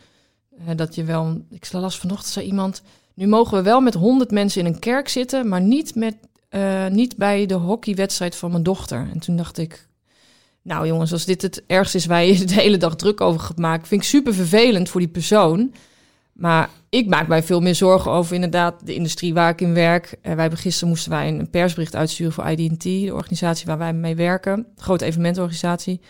eh, dat je wel. Ik las vanochtend zo iemand. Nu mogen we wel met honderd mensen in een kerk zitten, maar niet met eh, niet bij de hockeywedstrijd van mijn dochter. En toen dacht ik. Nou jongens, als dit het ergste is waar je de hele dag druk over gaat maken, vind ik super vervelend voor die persoon. Maar ik maak mij veel meer zorgen over inderdaad de industrie waar ik in werk. Eh, wij gisteren moesten wij een persbericht uitsturen voor IDT, de organisatie waar wij mee werken, grote evenementorganisatie.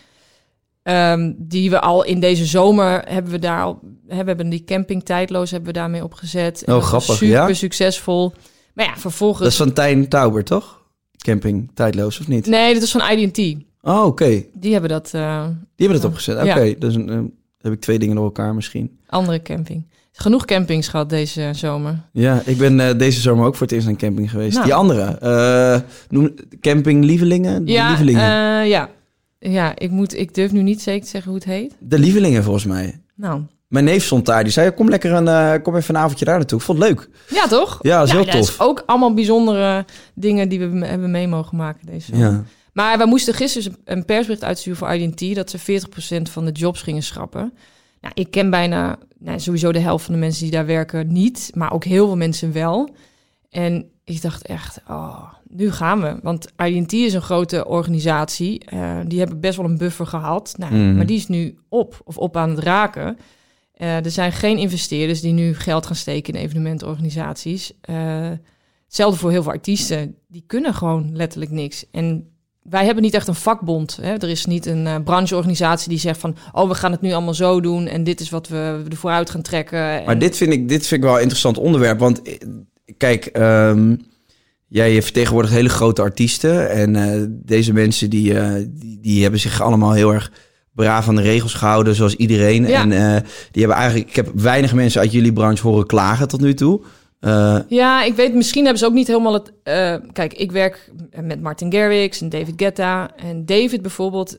Ehm, die we al in deze zomer hebben we daar al, hè, we hebben die camping tijdloos hebben we daarmee opgezet. Oh, dat grappig, Super ja? succesvol. Maar ja, vervolgens. Dat is van Tijn Tauber, toch? Camping, tijdloos of niet? Nee, dat is van IDT. Oh, oké. Die hebben dat eh, Die hebben het opgezet. Oké, Ja. dus eh, heb ik twee dingen door elkaar misschien. andere camping. Genoeg campings gehad deze zomer. Ja, ik ben eh, deze zomer ook voor het eerst aan een camping geweest. Nou. Die andere, eh, noem, camping Lievelingen? Ja, Lievelingen. eh, ja. Ja, ik, moet, ik durf nu niet zeker te zeggen hoe het heet. de Lievelingen volgens mij. Nou, Mijn neef stond daar, die zei, kom lekker een, eh, kom even een avondje daar naartoe. Ik vond het leuk. ja toch? Ja, dat is heel Dat tof. is ook allemaal bijzondere dingen die we hebben mee mogen maken deze. Ja. Maar we moesten gisteren dus een persbericht uitsturen voor IDT... dat ze 40% van de jobs gingen schrappen. Nou, ik ken bijna nou, sowieso de helft van de mensen die daar werken niet... maar ook heel veel mensen wel. En ik dacht echt, oh, nu gaan we. Want IDT is een grote organisatie. eh, die hebben best wel een buffer gehad. Nou, Mhm. Maar die is nu op of op aan het raken. Eh, er zijn geen investeerders die nu geld gaan steken in evenementorganisaties. Eh, hetzelfde voor heel veel artiesten. Die kunnen gewoon letterlijk niks. En wij hebben niet echt een vakbond. Hè? Er is niet een brancheorganisatie die zegt van... oh, we gaan het nu allemaal zo doen... en dit is wat we er vooruit gaan trekken. Maar dit vind, ik, dit vind ik wel een interessant onderwerp. Want kijk, ehm, jij vertegenwoordigt hele grote artiesten. En eh, deze mensen die, eh, die, die hebben zich allemaal heel erg braaf aan de regels gehouden, zoals iedereen. Ja. En eh, die hebben eigenlijk, ik heb weinig mensen uit jullie branche horen klagen tot nu toe. Ja, ik weet, misschien hebben ze ook niet helemaal het... kijk, ik werk met Martin Garrix en David Guetta. En David bijvoorbeeld,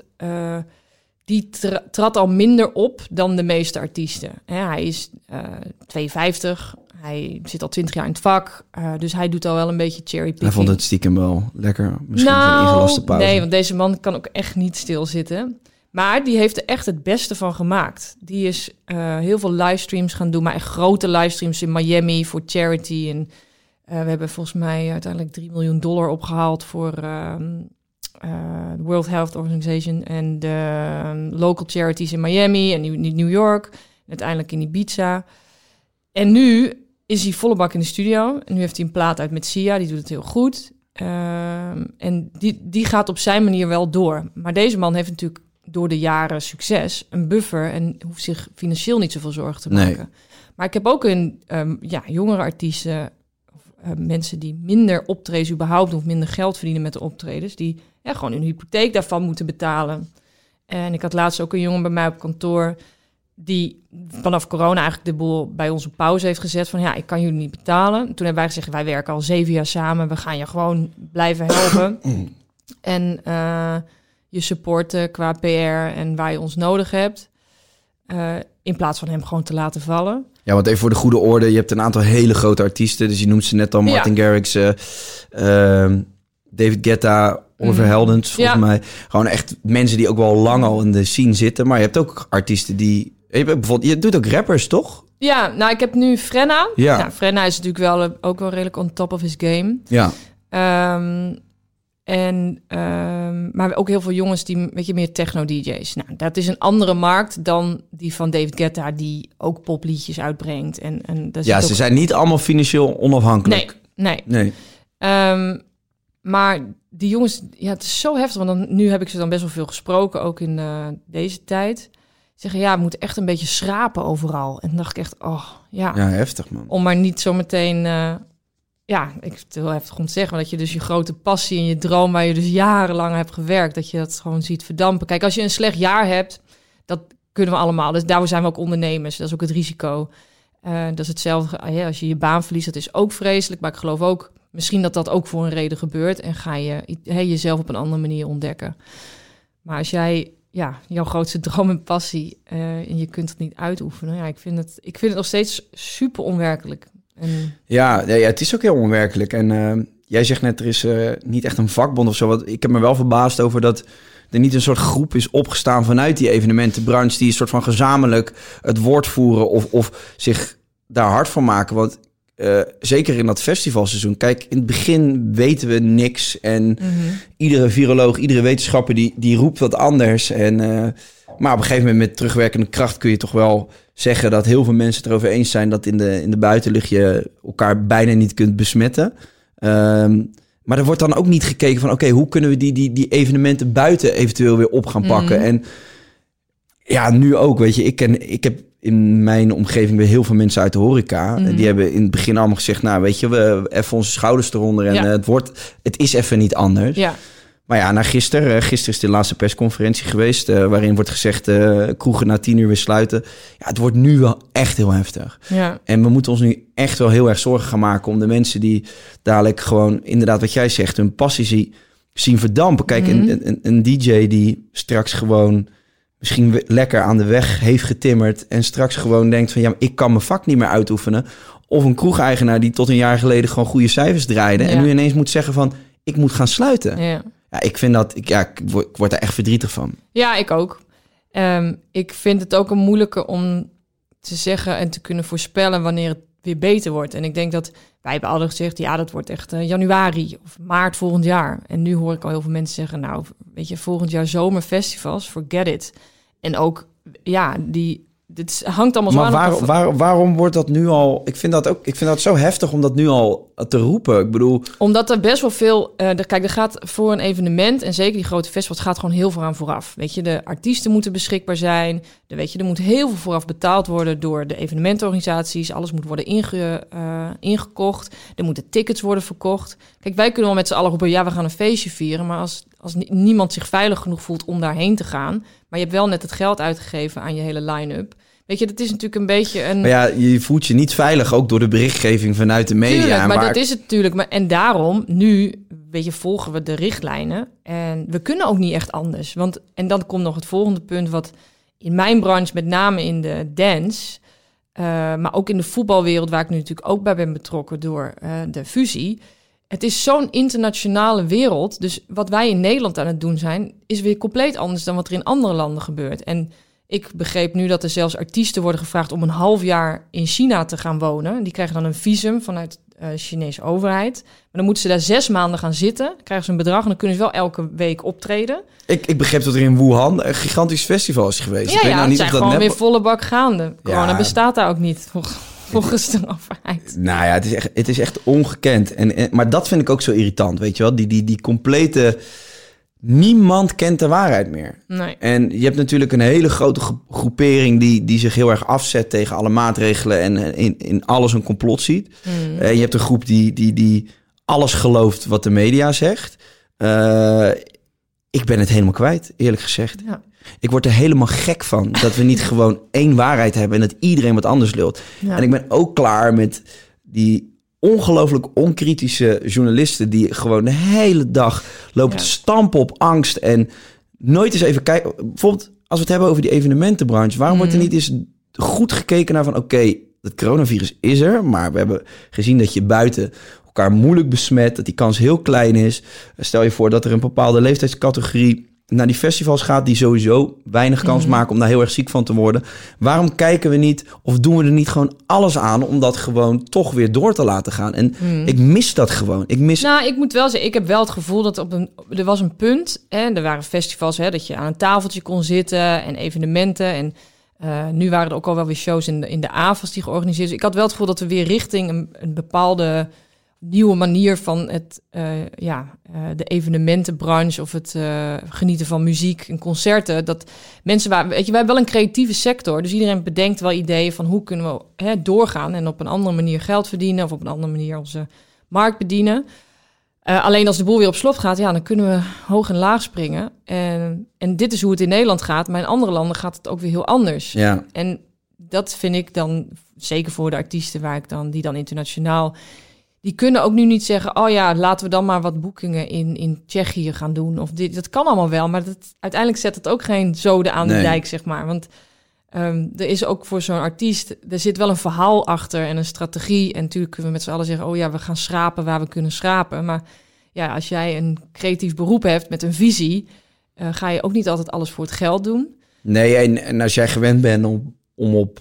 die tra- trad al minder op dan de meeste artiesten. Hij is eh 52, hij zit al 20 jaar in het vak. eh, dus hij doet al wel een beetje cherry picking. hij vond het stiekem wel lekker. Misschien een ingelaste pauze. Nou, nee, want deze man kan ook echt niet stilzitten. Maar die heeft er echt het beste van gemaakt. Die is eh, heel veel livestreams gaan doen, maar echt grote livestreams in Miami voor charity. En eh, we hebben volgens mij uiteindelijk 3 miljoen dollar opgehaald voor ehm, eh, de World Health Organization en de ehm, local charities in Miami en New New York. En uiteindelijk in Ibiza. En nu is hij volle bak in de studio. En nu heeft hij een plaat uit met Sia, die doet het heel goed. Ehm, en die, die gaat op zijn manier wel door. Maar deze man heeft natuurlijk door de jaren succes een buffer en hoeft zich financieel niet zoveel zorgen te Nee. maken. Maar ik heb ook een um, ja, jongere artiesten, of, uh, mensen die minder optredens überhaupt of minder geld verdienen met de optredens, die ja, gewoon hun hypotheek daarvan moeten betalen. En ik had laatst ook een jongen bij mij op kantoor die vanaf corona eigenlijk de boel bij ons op pauze heeft gezet van ja, ik kan jullie niet betalen. Toen hebben wij gezegd, wij werken al zeven jaar samen, we gaan je gewoon blijven helpen. en uh, je supporten qua PR en waar je ons nodig hebt. Uh, in plaats van hem gewoon te laten vallen. Ja, want even voor de goede orde, je hebt een aantal hele grote artiesten. Dus je noemt ze net al, Martin ja. Garrix, uh, David Guetta, Oliver mm. Volgens ja. mij. Gewoon echt mensen die ook wel lang al in de scene zitten. Maar je hebt ook artiesten die... Je, bijvoorbeeld, je doet ook rappers, toch? Ja, nou, ik heb nu Frenna. Ja. Nou, Frenna is natuurlijk wel ook wel redelijk on top of his game. Ja. Um, en, um, maar ook heel veel jongens die, weet je, meer techno-dj's. Nou, dat is een andere markt dan die van David Guetta, die ook popliedjes uitbrengt. En, en ja, ze zijn niet allemaal financieel onafhankelijk. Nee, nee. nee. Um, maar die jongens, ja, het is zo heftig. Want dan, nu heb ik ze dan best wel veel gesproken, ook in uh, deze tijd. Zeggen, ja, we moeten echt een beetje schrapen overal. En dan dacht ik echt, oh, ja. Ja, heftig, man. Om maar niet zo meteen... Uh, ja, ik het heel heftig om te zeggen, dat je dus je grote passie en je droom, waar je dus jarenlang hebt gewerkt, dat je dat gewoon ziet verdampen. Kijk, als je een slecht jaar hebt, dat kunnen we allemaal. Dus daar zijn we ook ondernemers. Dat is ook het risico. Uh, dat is hetzelfde ja, als je je baan verliest. Dat is ook vreselijk. Maar ik geloof ook misschien dat dat ook voor een reden gebeurt. En ga je hey, jezelf op een andere manier ontdekken. Maar als jij ja, jouw grootste droom en passie uh, en je kunt het niet uitoefenen. Ja, ik vind het, ik vind het nog steeds super onwerkelijk. En... Ja, ja, het is ook heel onwerkelijk. En uh, jij zegt net, er is uh, niet echt een vakbond of zo. Wat, ik heb me wel verbaasd over dat er niet een soort groep is opgestaan vanuit die evenementenbranche... die een soort van gezamenlijk het woord voeren of, of zich daar hard voor maken. Want uh, zeker in dat festivalseizoen. Kijk, in het begin weten we niks. En mm -hmm. iedere viroloog, iedere wetenschapper die, die roept wat anders. En, uh, maar op een gegeven moment met terugwerkende kracht kun je toch wel zeggen dat heel veel mensen het erover eens zijn dat in de, in de buitenlucht je elkaar bijna niet kunt besmetten. Um, maar er wordt dan ook niet gekeken van oké, okay, hoe kunnen we die, die, die evenementen buiten eventueel weer op gaan pakken. Mm -hmm. En ja, nu ook, weet je, ik, ken, ik heb in mijn omgeving weer heel veel mensen uit de horeca. Mm. Die hebben in het begin allemaal gezegd, nou weet je, we even onze schouders eronder en ja. het wordt, het is even niet anders. Ja. Maar ja, na gisteren, gisteren is de laatste persconferentie geweest, uh, waarin wordt gezegd, uh, kroegen na tien uur weer sluiten. Ja, het wordt nu wel echt heel heftig. Ja. En we moeten ons nu echt wel heel erg zorgen gaan maken om de mensen die dadelijk gewoon, inderdaad wat jij zegt, hun passie zien verdampen. Kijk, mm. een, een, een DJ die straks gewoon misschien lekker aan de weg heeft getimmerd en straks gewoon denkt van ja, ik kan mijn vak niet meer uitoefenen. Of een kroegeigenaar die tot een jaar geleden gewoon goede cijfers draaide ja. en nu ineens moet zeggen van ik moet gaan sluiten. Ja, ja ik vind dat, ik, ja, ik word, ik word daar echt verdrietig van. Ja, ik ook. Um, ik vind het ook een moeilijke om te zeggen en te kunnen voorspellen wanneer het weer beter wordt. En ik denk dat wij hebben altijd gezegd, ja, dat wordt echt uh, januari of maart volgend jaar. En nu hoor ik al heel veel mensen zeggen, nou, weet je, volgend jaar zomerfestivals, forget it. En ook, ja, die, dit hangt allemaal maar waar, waar, waarom wordt dat nu al... Ik vind dat ook ik vind dat zo heftig om dat nu al te roepen. Ik bedoel... Omdat er best wel veel... Uh, de, kijk, er gaat voor een evenement... en zeker die grote festivals gaat gewoon heel veel aan vooraf. Weet je, de artiesten moeten beschikbaar zijn. De, weet je, er moet heel veel vooraf betaald worden... door de evenementorganisaties. Alles moet worden inge, uh, ingekocht. Er moeten tickets worden verkocht. Kijk, wij kunnen wel met z'n allen roepen... ja, we gaan een feestje vieren. Maar als, als niemand zich veilig genoeg voelt om daarheen te gaan... maar je hebt wel net het geld uitgegeven aan je hele line-up... Weet je, dat is natuurlijk een beetje een. Maar ja, je voelt je niet veilig, ook door de berichtgeving vanuit de media. Tuurlijk, maar, maar dat is het natuurlijk. Maar, en daarom, nu, weet je, volgen we de richtlijnen. En we kunnen ook niet echt anders. Want, en dan komt nog het volgende punt, wat in mijn branche, met name in de dance, uh, maar ook in de voetbalwereld, waar ik nu natuurlijk ook bij ben betrokken door uh, de fusie. Het is zo'n internationale wereld. Dus wat wij in Nederland aan het doen zijn, is weer compleet anders dan wat er in andere landen gebeurt. En ik begreep nu dat er zelfs artiesten worden gevraagd om een half jaar in China te gaan wonen. Die krijgen dan een visum vanuit de uh, Chinese overheid. Maar dan moeten ze daar zes maanden gaan zitten. Krijgen ze een bedrag en dan kunnen ze wel elke week optreden. Ik, ik begreep dat er in Wuhan een gigantisch festival is geweest. Ja, ik weet ja nou niet zijn of dat gewoon weer volle bak gaande. Corona ja. bestaat daar ook niet, volgens de overheid. Nou ja, het is echt, het is echt ongekend. En, en, maar dat vind ik ook zo irritant, weet je wel. Die, die, die complete niemand kent de waarheid meer. Nee. En je hebt natuurlijk een hele grote gro- groepering die, die zich heel erg afzet tegen alle maatregelen en in, in alles een complot ziet. Mm. En je hebt een groep die, die, die alles gelooft wat de media zegt. Eh, ik ben het helemaal kwijt, eerlijk gezegd. Ja. Ik word er helemaal gek van dat we niet gewoon één waarheid hebben en dat iedereen wat anders lult. Ja. En ik ben ook klaar met die ongelooflijk onkritische journalisten die gewoon de hele dag lopen Ja. te stampen op angst en nooit eens even kijken. Bijvoorbeeld als we het hebben over die evenementenbranche, waarom wordt er Mhm. niet eens goed gekeken naar van oké, het coronavirus is er, maar we hebben gezien dat je buiten elkaar moeilijk besmet, dat die kans heel klein is. Stel je voor dat er een bepaalde leeftijdscategorie naar die festivals gaat die sowieso weinig kans Mhm. maken om daar heel erg ziek van te worden. Waarom kijken we niet of doen we er niet gewoon alles aan om dat gewoon toch weer door te laten gaan? En ik mis dat gewoon. Ik mis Nou, ik moet wel zeggen, ik heb wel het gevoel dat op een, er was een punt, hè, er waren festivals, hè, dat je aan een tafeltje kon zitten en evenementen. En eh, nu waren er ook al wel weer shows in de, in de avonds die georganiseerd. Dus ik had wel het gevoel dat we weer richting een, een bepaalde nieuwe manier van het, eh, ja, eh, de evenementenbranche of het eh, genieten van muziek en concerten. Dat mensen waren, weet je, wij hebben wel een creatieve sector, dus iedereen bedenkt wel ideeën van hoe kunnen we hè, doorgaan en op een andere manier geld verdienen of op een andere manier onze markt bedienen. Alleen als de boel weer op slot gaat, ja, dan kunnen we hoog en laag springen. En, en dit is hoe het in Nederland gaat, maar in andere landen gaat het ook weer heel anders. ja, En dat vind ik dan, zeker voor de artiesten waar ik dan, die dan internationaal, die kunnen ook nu niet zeggen, oh ja, laten we dan maar wat boekingen in, in Tsjechië gaan doen. Of dit, dat kan allemaal wel, maar dat, uiteindelijk zet het ook geen zoden aan Nee. de dijk, zeg maar. Want ehm, er is ook voor zo'n artiest, er zit wel een verhaal achter en een strategie. En natuurlijk kunnen we met z'n allen zeggen, oh ja, we gaan schrapen waar we kunnen schrapen. Maar ja, als jij een creatief beroep hebt met een visie, eh, ga je ook niet altijd alles voor het geld doen. Nee, en, en als jij gewend bent om, om op,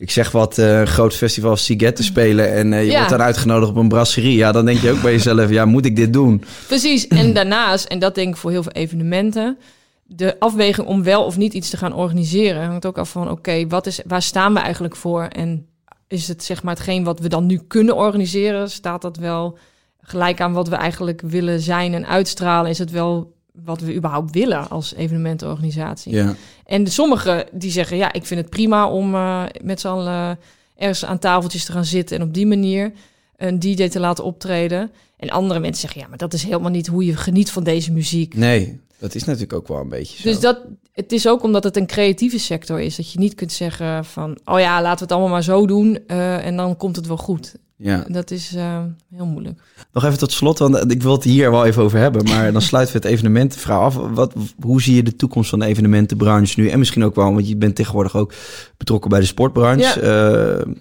ik zeg wat, eh groot festival Siget te spelen en eh, je Ja. wordt dan uitgenodigd op een brasserie, ja, dan denk je ook bij jezelf, ja, moet ik dit doen? Precies. En daarnaast, en dat denk ik voor heel veel evenementen, de afweging om wel of niet iets te gaan organiseren hangt ook af van, oké, wat is, waar staan we eigenlijk voor? En is het zeg maar hetgeen wat we dan nu kunnen organiseren, staat dat wel gelijk aan wat we eigenlijk willen zijn en uitstralen? Is het wel wat we überhaupt willen als evenementenorganisatie? Ja, En de sommigen die zeggen, ja, ik vind het prima om eh, met z'n allen ergens aan tafeltjes te gaan zitten en op die manier een DJ te laten optreden. En andere mensen zeggen, ja, maar dat is helemaal niet hoe je geniet van deze muziek. nee, dat is natuurlijk ook wel een beetje zo. Dus dat, het is ook omdat het een creatieve sector is, dat je niet kunt zeggen van, oh ja, laten we het allemaal maar zo doen eh, en dan komt het wel goed. ja. Dat is eh, heel moeilijk. Nog even tot slot, want ik wil het hier wel even over hebben, maar dan sluiten we het evenementenverhaal af. Wat, hoe zie je de toekomst van de evenementenbranche nu? En misschien ook wel, want je bent tegenwoordig ook betrokken bij de sportbranche. Eh,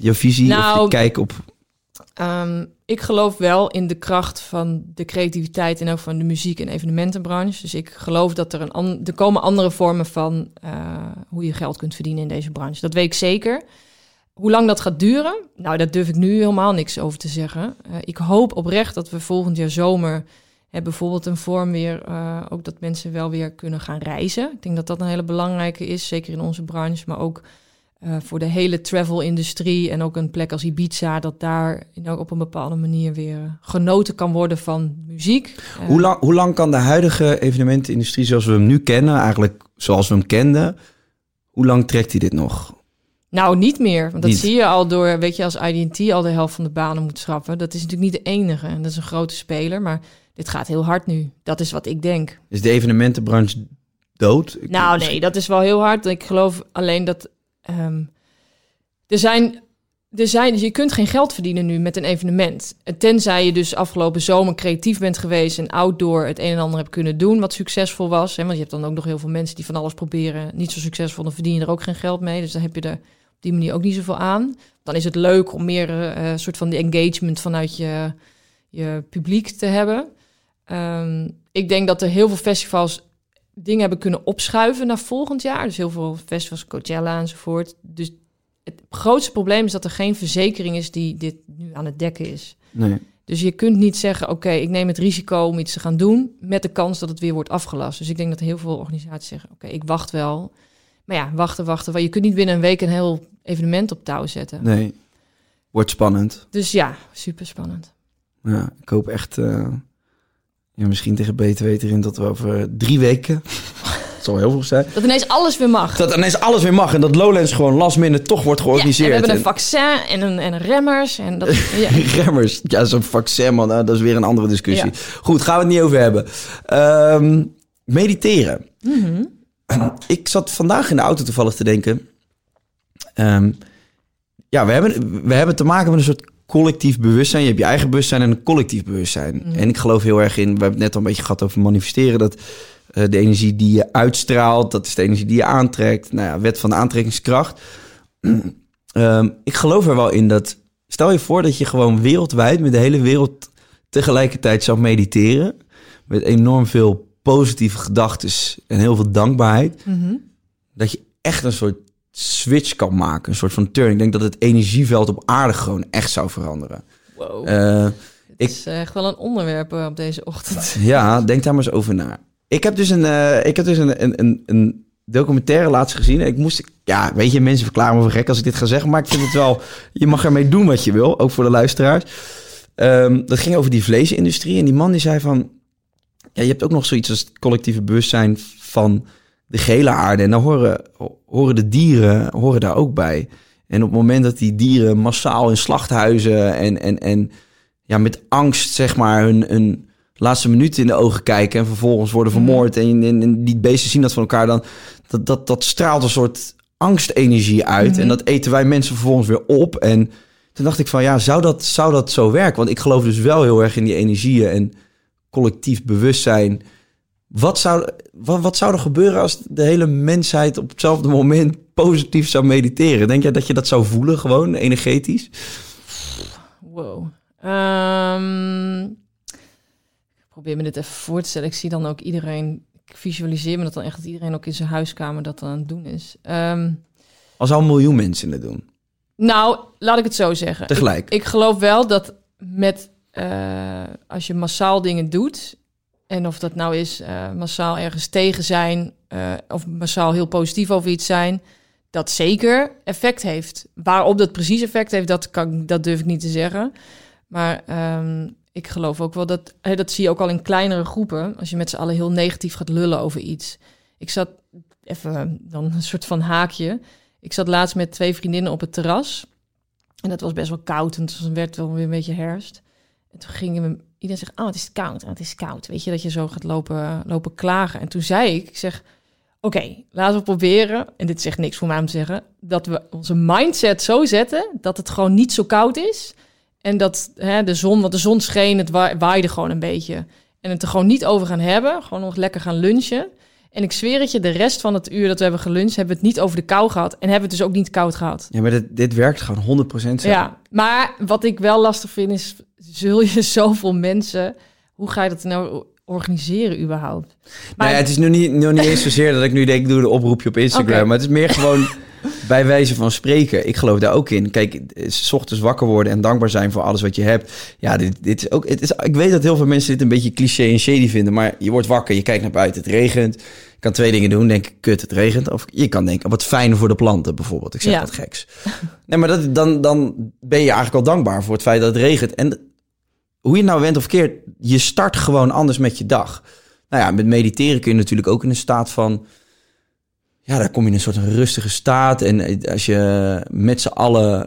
je visie of Nou, je kijk op... Ehm, ik geloof wel in de kracht van de creativiteit en ook van de muziek- en evenementenbranche. Dus ik geloof dat er een an- komen andere vormen van eh, hoe je geld kunt verdienen in deze branche. Dat weet ik zeker. Hoe lang dat gaat duren, nou, daar durf ik nu helemaal niks over te zeggen. Eh, ik hoop oprecht dat we volgend jaar zomer hè, bijvoorbeeld een vorm weer, eh, ook dat mensen wel weer kunnen gaan reizen. Ik denk dat dat een hele belangrijke is, zeker in onze branche, maar ook eh, voor de hele travel-industrie en ook een plek als Ibiza, dat daar ook op een bepaalde manier weer genoten kan worden van muziek. Eh, Hoe lang, hoe lang kan de huidige evenementenindustrie zoals we hem nu kennen, eigenlijk zoals we hem kenden, hoe lang trekt hij dit nog? Nou, niet meer. Want dat Niet. zie je al door, weet je, als IDT al de helft van de banen moet schrappen. Dat is natuurlijk niet de enige. En dat is een grote speler, maar dit gaat heel hard nu. Dat is wat ik denk. Is de evenementenbranche dood? Ik- Nou, nee, dat is wel heel hard. Ik geloof alleen dat ehm, er zijn. Er zijn, je kunt geen geld verdienen nu met een evenement. Tenzij je dus afgelopen zomer creatief bent geweest en outdoor het een en ander hebt kunnen doen wat succesvol was. Hè? Want je hebt dan ook nog heel veel mensen die van alles proberen, niet zo succesvol, dan verdien je er ook geen geld mee. Dus dan heb je er op die manier ook niet zoveel aan. Dan is het leuk om meer een soort van de engagement vanuit je, je publiek te hebben. Ehm, ik denk dat er heel veel festivals dingen hebben kunnen opschuiven naar volgend jaar. Dus heel veel festivals, Coachella enzovoort. Dus het grootste probleem is dat er geen verzekering is die dit nu aan het dekken is. Nee. Dus je kunt niet zeggen, oké, ik neem het risico om iets te gaan doen... met de kans dat het weer wordt afgelast. Dus ik denk dat heel veel organisaties zeggen, oké, ik wacht wel. Maar ja, wachten, wachten. Want je kunt niet binnen een week een heel evenement op touw zetten. nee. Wordt spannend. Dus ja, super spannend. Ja, ik hoop echt... eh, Ja, misschien tegen beter weten in dat we over drie weken... dat zal heel veel zijn. Dat ineens alles weer mag. Dat ineens alles weer mag en dat Lowlands gewoon last minute toch wordt Ja, en georganiseerd. we hebben een En- vaccin en, een, en remmers. En dat, ja. Remmers. Ja, zo'n vaccin, man. nou, Dat is weer een andere discussie. Ja. Goed, gaan we het niet over hebben. Ehm, mediteren. Mhm. Ik zat vandaag in de auto toevallig te denken. ehm, ja, we hebben, we hebben te maken met een soort collectief bewustzijn. Je hebt je eigen bewustzijn en een collectief bewustzijn. Mhm. En ik geloof heel erg in, we hebben het net al een beetje gehad over manifesteren, dat eh, de energie die je uitstraalt, dat is de energie die je aantrekt. Nou ja, wet van de aantrekkingskracht. Ehm, ik geloof er wel in dat, stel je voor dat je gewoon wereldwijd met de hele wereld tegelijkertijd zou mediteren. Met enorm veel positieve gedachten en heel veel dankbaarheid. Mhm. Dat je echt een soort switch kan maken. Een soort van turn. Ik denk dat het energieveld op aarde gewoon echt zou veranderen. Wow. Eh, Het ik- is echt wel een onderwerp eh, op deze ochtend. ja, denk daar maar eens over na. Ik heb dus een, eh, ik heb dus een, een, een, een documentaire laatst gezien. En ik moest, ja, weet je, mensen verklaren me voor gek als ik dit ga zeggen. Maar ik vind het wel, je mag ermee doen wat je wil. Ook voor de luisteraars. Ehm, dat ging over die vleesindustrie. En die man die zei van, ja, je hebt ook nog zoiets als het collectieve bewustzijn van de gele aarde. En dan horen, horen de dieren horen daar ook bij. En op het moment dat die dieren massaal in slachthuizen en, en, en ja, met angst, zeg maar, hun, hun laatste minuten in de ogen kijken en vervolgens worden vermoord en, en, en die beesten zien dat van elkaar, dan dat, dat, dat straalt een soort angstenergie uit. En dat eten wij mensen vervolgens weer op. En toen dacht ik van ja, zou dat, zou dat zo werken? Want ik geloof dus wel heel erg in die energieën en collectief bewustzijn. Wat zou, wat, wat zou er gebeuren als de hele mensheid op hetzelfde moment positief zou mediteren? Denk jij dat je dat zou voelen, gewoon energetisch? Wow. Ehm, ik probeer me dit even voor te stellen. Ik zie dan ook iedereen... Ik visualiseer me dat dan echt dat iedereen ook in zijn huiskamer dat dan aan het doen is. Ehm, Als al een miljoen mensen het doen, nou, laat ik het zo zeggen. tegelijk. Ik geloof wel dat met eh, als je massaal dingen doet, en of dat nou is eh, massaal ergens tegen zijn, eh, of massaal heel positief over iets zijn, dat zeker effect heeft. Waarop dat precies effect heeft, dat, kan, dat durf ik niet te zeggen. Maar ehm, ik geloof ook wel dat, dat zie je ook al in kleinere groepen, als je met z'n allen heel negatief gaat lullen over iets. Ik zat even dan een soort van haakje. Ik zat laatst met twee vriendinnen op het terras. En dat was best wel koud. En het werd wel weer een beetje herfst. En toen gingen we... Iedereen zegt, oh, het is koud. Oh, het is koud. Weet je, dat je zo gaat lopen, lopen klagen. En toen zei ik, ik zeg... Oké, laten we proberen, en dit zegt niks voor mij om te zeggen... dat we onze mindset zo zetten dat het gewoon niet zo koud is. En dat hè, de zon, want de zon scheen, het wa- waaide gewoon een beetje. En het er gewoon niet over gaan hebben. Gewoon nog lekker gaan lunchen. En ik zweer het je, de rest van het uur dat we hebben geluncht... hebben we het niet over de kou gehad. En hebben we het dus ook niet koud gehad. Ja, maar dit, dit werkt gewoon 100% zo. Ja, maar wat ik wel lastig vind is, zul je zoveel mensen, hoe ga je dat nou organiseren überhaupt? Maar Nou ja, het is nu niet, nog niet eens zozeer dat ik nu denk, ik doe een oproepje op Instagram. Maar het is meer gewoon bij wijze van spreken. Ik geloof daar ook in. Kijk, s ochtends wakker worden en dankbaar zijn voor alles wat je hebt. Ja, dit, dit is ook. Het is, ik weet dat heel veel mensen dit een beetje cliché en shady vinden. Maar je wordt wakker, je kijkt naar buiten, het regent. Je kan twee dingen doen. Denk, kut, het regent. Of je kan denken, wat fijn voor de planten bijvoorbeeld. Ik zeg Ja. wat geks. Nee, maar dat, dan, dan ben je eigenlijk al dankbaar voor het feit dat het regent. En hoe je nou went of keert, je start gewoon anders met je dag. Nou ja, met mediteren kun je natuurlijk ook in een staat van... Ja, daar kom je in een soort rustige staat. En als je met z'n allen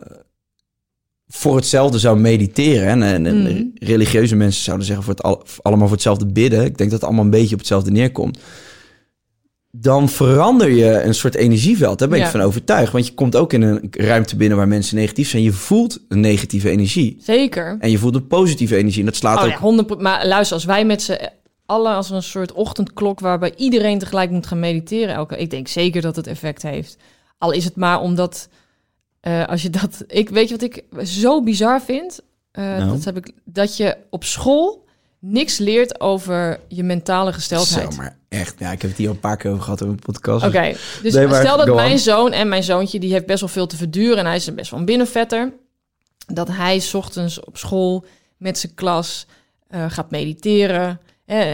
voor hetzelfde zou mediteren... En, en, en Mhm. religieuze mensen zouden zeggen voor het al, allemaal voor hetzelfde bidden. Ik denk dat het allemaal een beetje op hetzelfde neerkomt. Dan verander je een soort energieveld. Daar ben ik Ja. van overtuigd. Want je komt ook in een ruimte binnen waar mensen negatief zijn. Je voelt een negatieve energie. zeker. En je voelt een positieve energie. En dat slaat Oh, ook ja, 100 maar luister, als wij met z'n allen als een soort ochtendklok waarbij iedereen tegelijk moet gaan mediteren, elke, ik denk zeker dat het effect heeft. Al is het maar omdat eh, als je dat, ik weet je wat ik zo bizar vind, Eh, Nou. dat heb ik, dat je op school niks leert over je mentale gesteldheid. Zo, maar echt. Ja, ik heb het hier al een paar keer over gehad in mijn podcast. Oké, dus Nee, maar stel dat on. mijn zoon en mijn zoontje, die heeft best wel veel te verduren en hij is best wel een binnenvetter. Dat hij 's ochtends op school met zijn klas eh, gaat mediteren,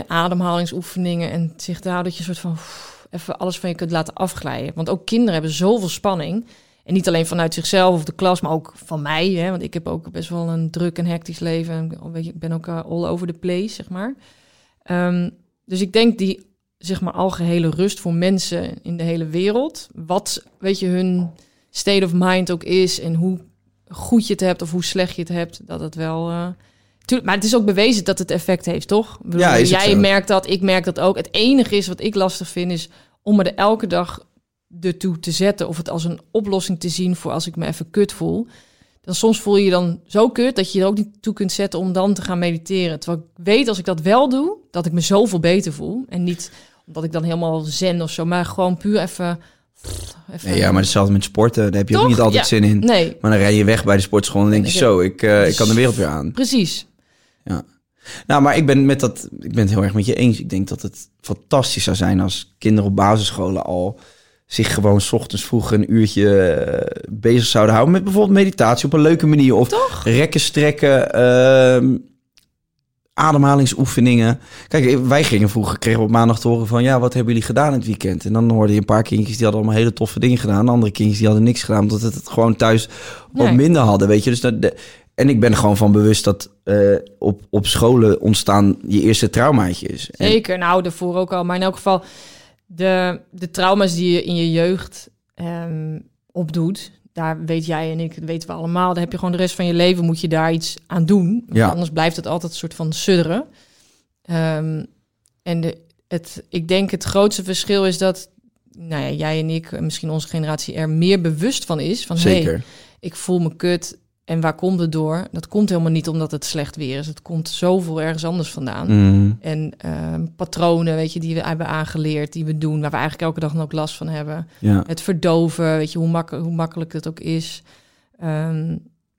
ademhalingsoefeningen en zich daar dat je soort van even alles van je kunt laten afglijden. Want ook kinderen hebben zoveel spanning. En niet alleen vanuit zichzelf of de klas, maar ook van mij. Hè? Want ik heb ook best wel een druk en hectisch leven. En, weet je, Ik ben ook eh, all over the place, zeg maar. Ehm, dus ik denk die, zeg maar, algehele rust voor mensen in de hele wereld. Wat, weet je, hun state of mind ook is en hoe goed je het hebt of hoe slecht je het hebt, dat het wel. eh, tuurlijk, maar het is ook bewezen dat het effect heeft, toch? Bedoel, Ja, jij merkt dat, ik merk dat ook. Het enige is wat ik lastig vind, is om me er elke dag ertoe te zetten of het als een oplossing te zien voor als ik me even kut voel. Dan soms voel je je dan zo kut dat je er ook niet toe kunt zetten om dan te gaan mediteren. Terwijl ik weet als ik dat wel doe, dat ik me zoveel beter voel. En niet omdat ik dan helemaal zen of zo, maar gewoon puur even. even ja, maar hetzelfde met sporten. Daar heb je ook niet altijd Ja. zin in. Nee, Maar dan rij je weg bij de sportschool en denk je zo, ik, eh, ik kan de wereld weer aan. precies. Nou, maar ik ben, met dat, ik ben het heel erg met je eens. Ik denk dat het fantastisch zou zijn als kinderen op basisscholen al zich gewoon 's ochtends vroeg een uurtje eh, bezig zouden houden met bijvoorbeeld meditatie op een leuke manier. Of Toch? rekken, strekken, ehm, ademhalingsoefeningen. Kijk, wij gingen vroeger, kregen op maandag te horen van... ja, wat hebben jullie gedaan in het weekend? En dan hoorde je een paar kindjes die hadden allemaal hele toffe dingen gedaan. Andere kindjes die hadden niks gedaan, omdat het het gewoon thuis wat Nee. minder hadden, weet je. Dus dat, de, en ik ben gewoon van bewust dat eh, op, op scholen ontstaan je eerste traumaatjes. En- Zeker, nou, daarvoor ook al. Maar in elk geval, de, de trauma's die je in je jeugd ehm, opdoet, daar weet jij en ik, dat weten we allemaal. Daar heb je gewoon de rest van je leven, moet je daar iets aan doen. Ja. Anders blijft het altijd een soort van sudderen. Ehm, en de, het, ik denk het grootste verschil is dat nou ja, jij en ik, en misschien onze generatie, er meer bewust van is. Van, hey, Zeker. ik voel me kut. En waar komt het door? Dat komt helemaal niet omdat het slecht weer is. Het komt zoveel ergens anders vandaan. Mm, En ehm, patronen, weet je, die we hebben aangeleerd, die we doen, waar we eigenlijk elke dag ook last van hebben. ja. Het verdoven, weet je, hoe, mak hoe makkelijk het ook is. Ehm,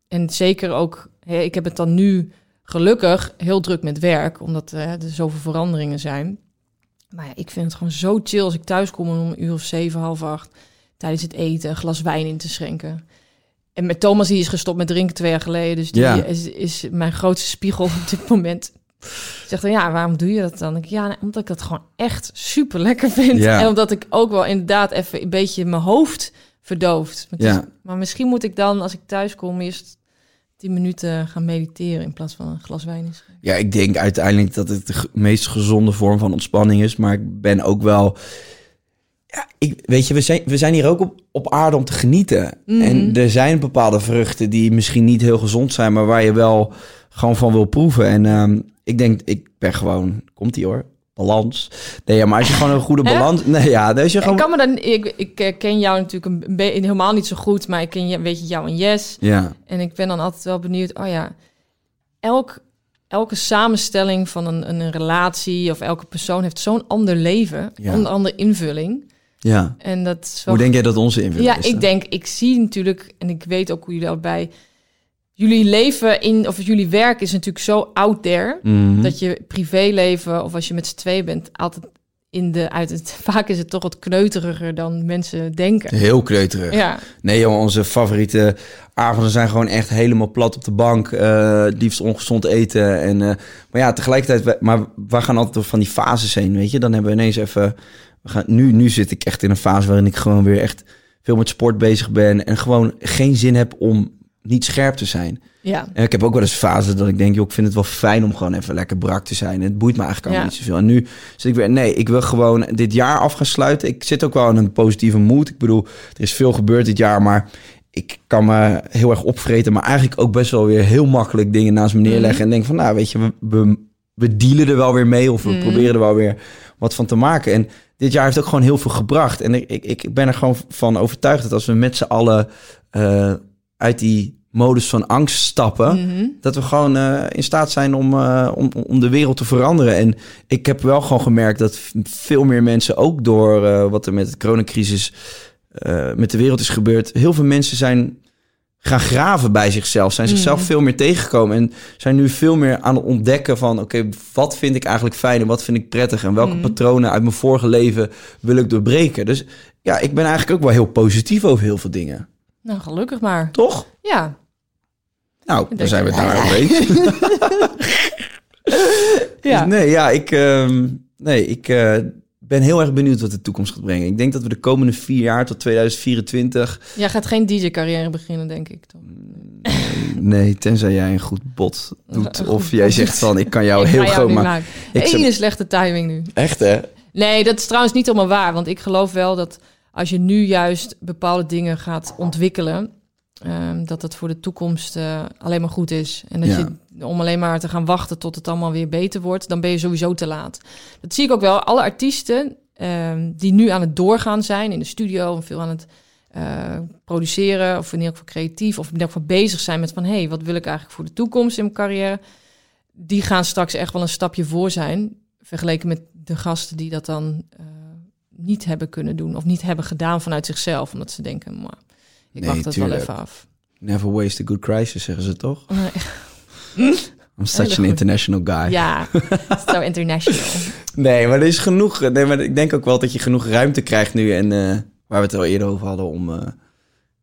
en zeker ook, hè, ik heb het dan nu gelukkig heel druk met werk, omdat eh, er zoveel veranderingen zijn. Maar ja, ik vind het gewoon zo chill als ik thuis kom om een uur of zeven, half acht, tijdens het eten een glas wijn in te schenken. En met Thomas, die is gestopt met drinken twee jaar geleden. Dus die Ja. is, is mijn grootste spiegel op dit moment. Zegt dan, ja, waarom doe je dat dan? Ik, ja, omdat ik dat gewoon echt super lekker vind. Ja. En omdat ik ook wel inderdaad even een beetje mijn hoofd verdooft. Het is- Ja. maar misschien moet ik dan, als ik thuis kom, eerst tien minuten gaan mediteren in plaats van een glas wijn. schenken. ja, ik denk uiteindelijk dat het de meest gezonde vorm van ontspanning is. Maar ik ben ook wel... Ja, ik, weet je, we zijn, we zijn hier ook op, op aarde om te genieten. Mhm. En er zijn bepaalde vruchten die misschien niet heel gezond zijn... maar waar je wel gewoon van wil proeven. En ehm, ik denk, ik ben gewoon... Komt ie hoor. Balans. Nee, ja, maar als je gewoon een goede balans... Nee, ja, als je Ik gewoon... kan me dan, ik, ik eh, ken jou natuurlijk een helemaal niet zo goed, maar ik ken je, weet je jou en Yes. Ja, En ik ben dan altijd wel benieuwd, oh ja, elk, elke samenstelling van een, een relatie of elke persoon heeft zo'n ander leven, Ja. een andere invulling. Ja. En dat is wel Hoe denk jij dat onze invulling Ja, is? dan? ik denk, ik zie natuurlijk, en ik weet ook hoe jullie allebei. Jullie leven in, of jullie werk is natuurlijk zo out there. Mhm. Dat je privéleven, of als je met z'n twee bent, altijd in de. Uit het, vaak is het toch wat kneuteriger dan mensen denken. Heel kleuterig. Ja, Nee, joh, onze favoriete avonden zijn gewoon echt helemaal plat op de bank. eh liefst ongezond eten. En, eh, maar ja, tegelijkertijd, maar we gaan altijd door van die fases heen, weet je. Dan hebben we ineens even... We gaan, nu, nu zit ik echt in een fase waarin ik gewoon weer echt veel met sport bezig ben. En gewoon geen zin heb om niet scherp te zijn. ja. En ik heb ook wel eens fases dat ik denk, joh, ik vind het wel fijn om gewoon even lekker brak te zijn. Het boeit me eigenlijk allemaal Ja. niet zoveel. En nu zit ik weer, nee, ik wil gewoon dit jaar af gaan sluiten. Ik zit ook wel in een positieve mood. Ik bedoel, er is veel gebeurd dit jaar, maar ik kan me heel erg opvreten. Maar eigenlijk ook best wel weer heel makkelijk dingen naast me neerleggen. En denk van, nou, weet je, we, we, we dealen er wel weer mee. Of we Mhm. proberen er wel weer wat van te maken. En dit jaar heeft ook gewoon heel veel gebracht. En ik, ik, ik ben er gewoon van overtuigd dat als we met z'n allen eh, uit die modus van angst stappen, Mhm. dat we gewoon eh, in staat zijn om, eh, om, om de wereld te veranderen. En ik heb wel gewoon gemerkt dat veel meer mensen, ook door wat er met de coronacrisis met de wereld is gebeurd, heel veel mensen zijn gaan graven bij zichzelf, zijn zichzelf Mhm. veel meer tegengekomen en zijn nu veel meer aan het ontdekken van, oké, wat vind ik eigenlijk fijn en wat vind ik prettig en welke Mhm. patronen uit mijn vorige leven wil ik doorbreken. Dus ja, ik ben eigenlijk ook wel heel positief over heel veel dingen. Nou, gelukkig maar. Toch? Ja. Nou, dan zijn we het daar eens. Ja. Dus nee, ja, ik, ehm, nee, ik eh, ben heel erg benieuwd wat de toekomst gaat brengen. Ik denk dat we de komende vier jaar tot 2024... Jij gaat geen DJ-carrière beginnen, denk ik. Toch? Nee, tenzij jij een goed bot doet. Of jij bot zegt van, ik kan jou Ik heel groot maken. Ik zou- Hele slechte timing nu. Echt hè? Nee, dat is trouwens niet helemaal waar. Want ik geloof wel dat als je nu juist bepaalde dingen gaat ontwikkelen, ehm, dat het voor de toekomst eh, alleen maar goed is. En dat Ja. je om alleen maar te gaan wachten tot het allemaal weer beter wordt, dan ben je sowieso te laat. Dat zie ik ook wel. Alle artiesten ehm, die nu aan het doorgaan zijn in de studio en veel aan het eh, produceren, of in ieder geval creatief, of in ieder geval bezig zijn met van hé, hey, wat wil ik eigenlijk voor de toekomst in mijn carrière? Die gaan straks echt wel een stapje voor zijn, vergeleken met de gasten die dat dan eh, niet hebben kunnen doen of niet hebben gedaan vanuit zichzelf, omdat ze denken, maar ik Nee, wacht het wel even af. Never waste a good crisis, zeggen ze toch? Nee. I'm such an international guy. Ja, zo international. Nee, maar er is genoeg. Nee, maar ik denk ook wel dat je genoeg ruimte krijgt nu. En eh, waar we het al eerder over hadden, om eh,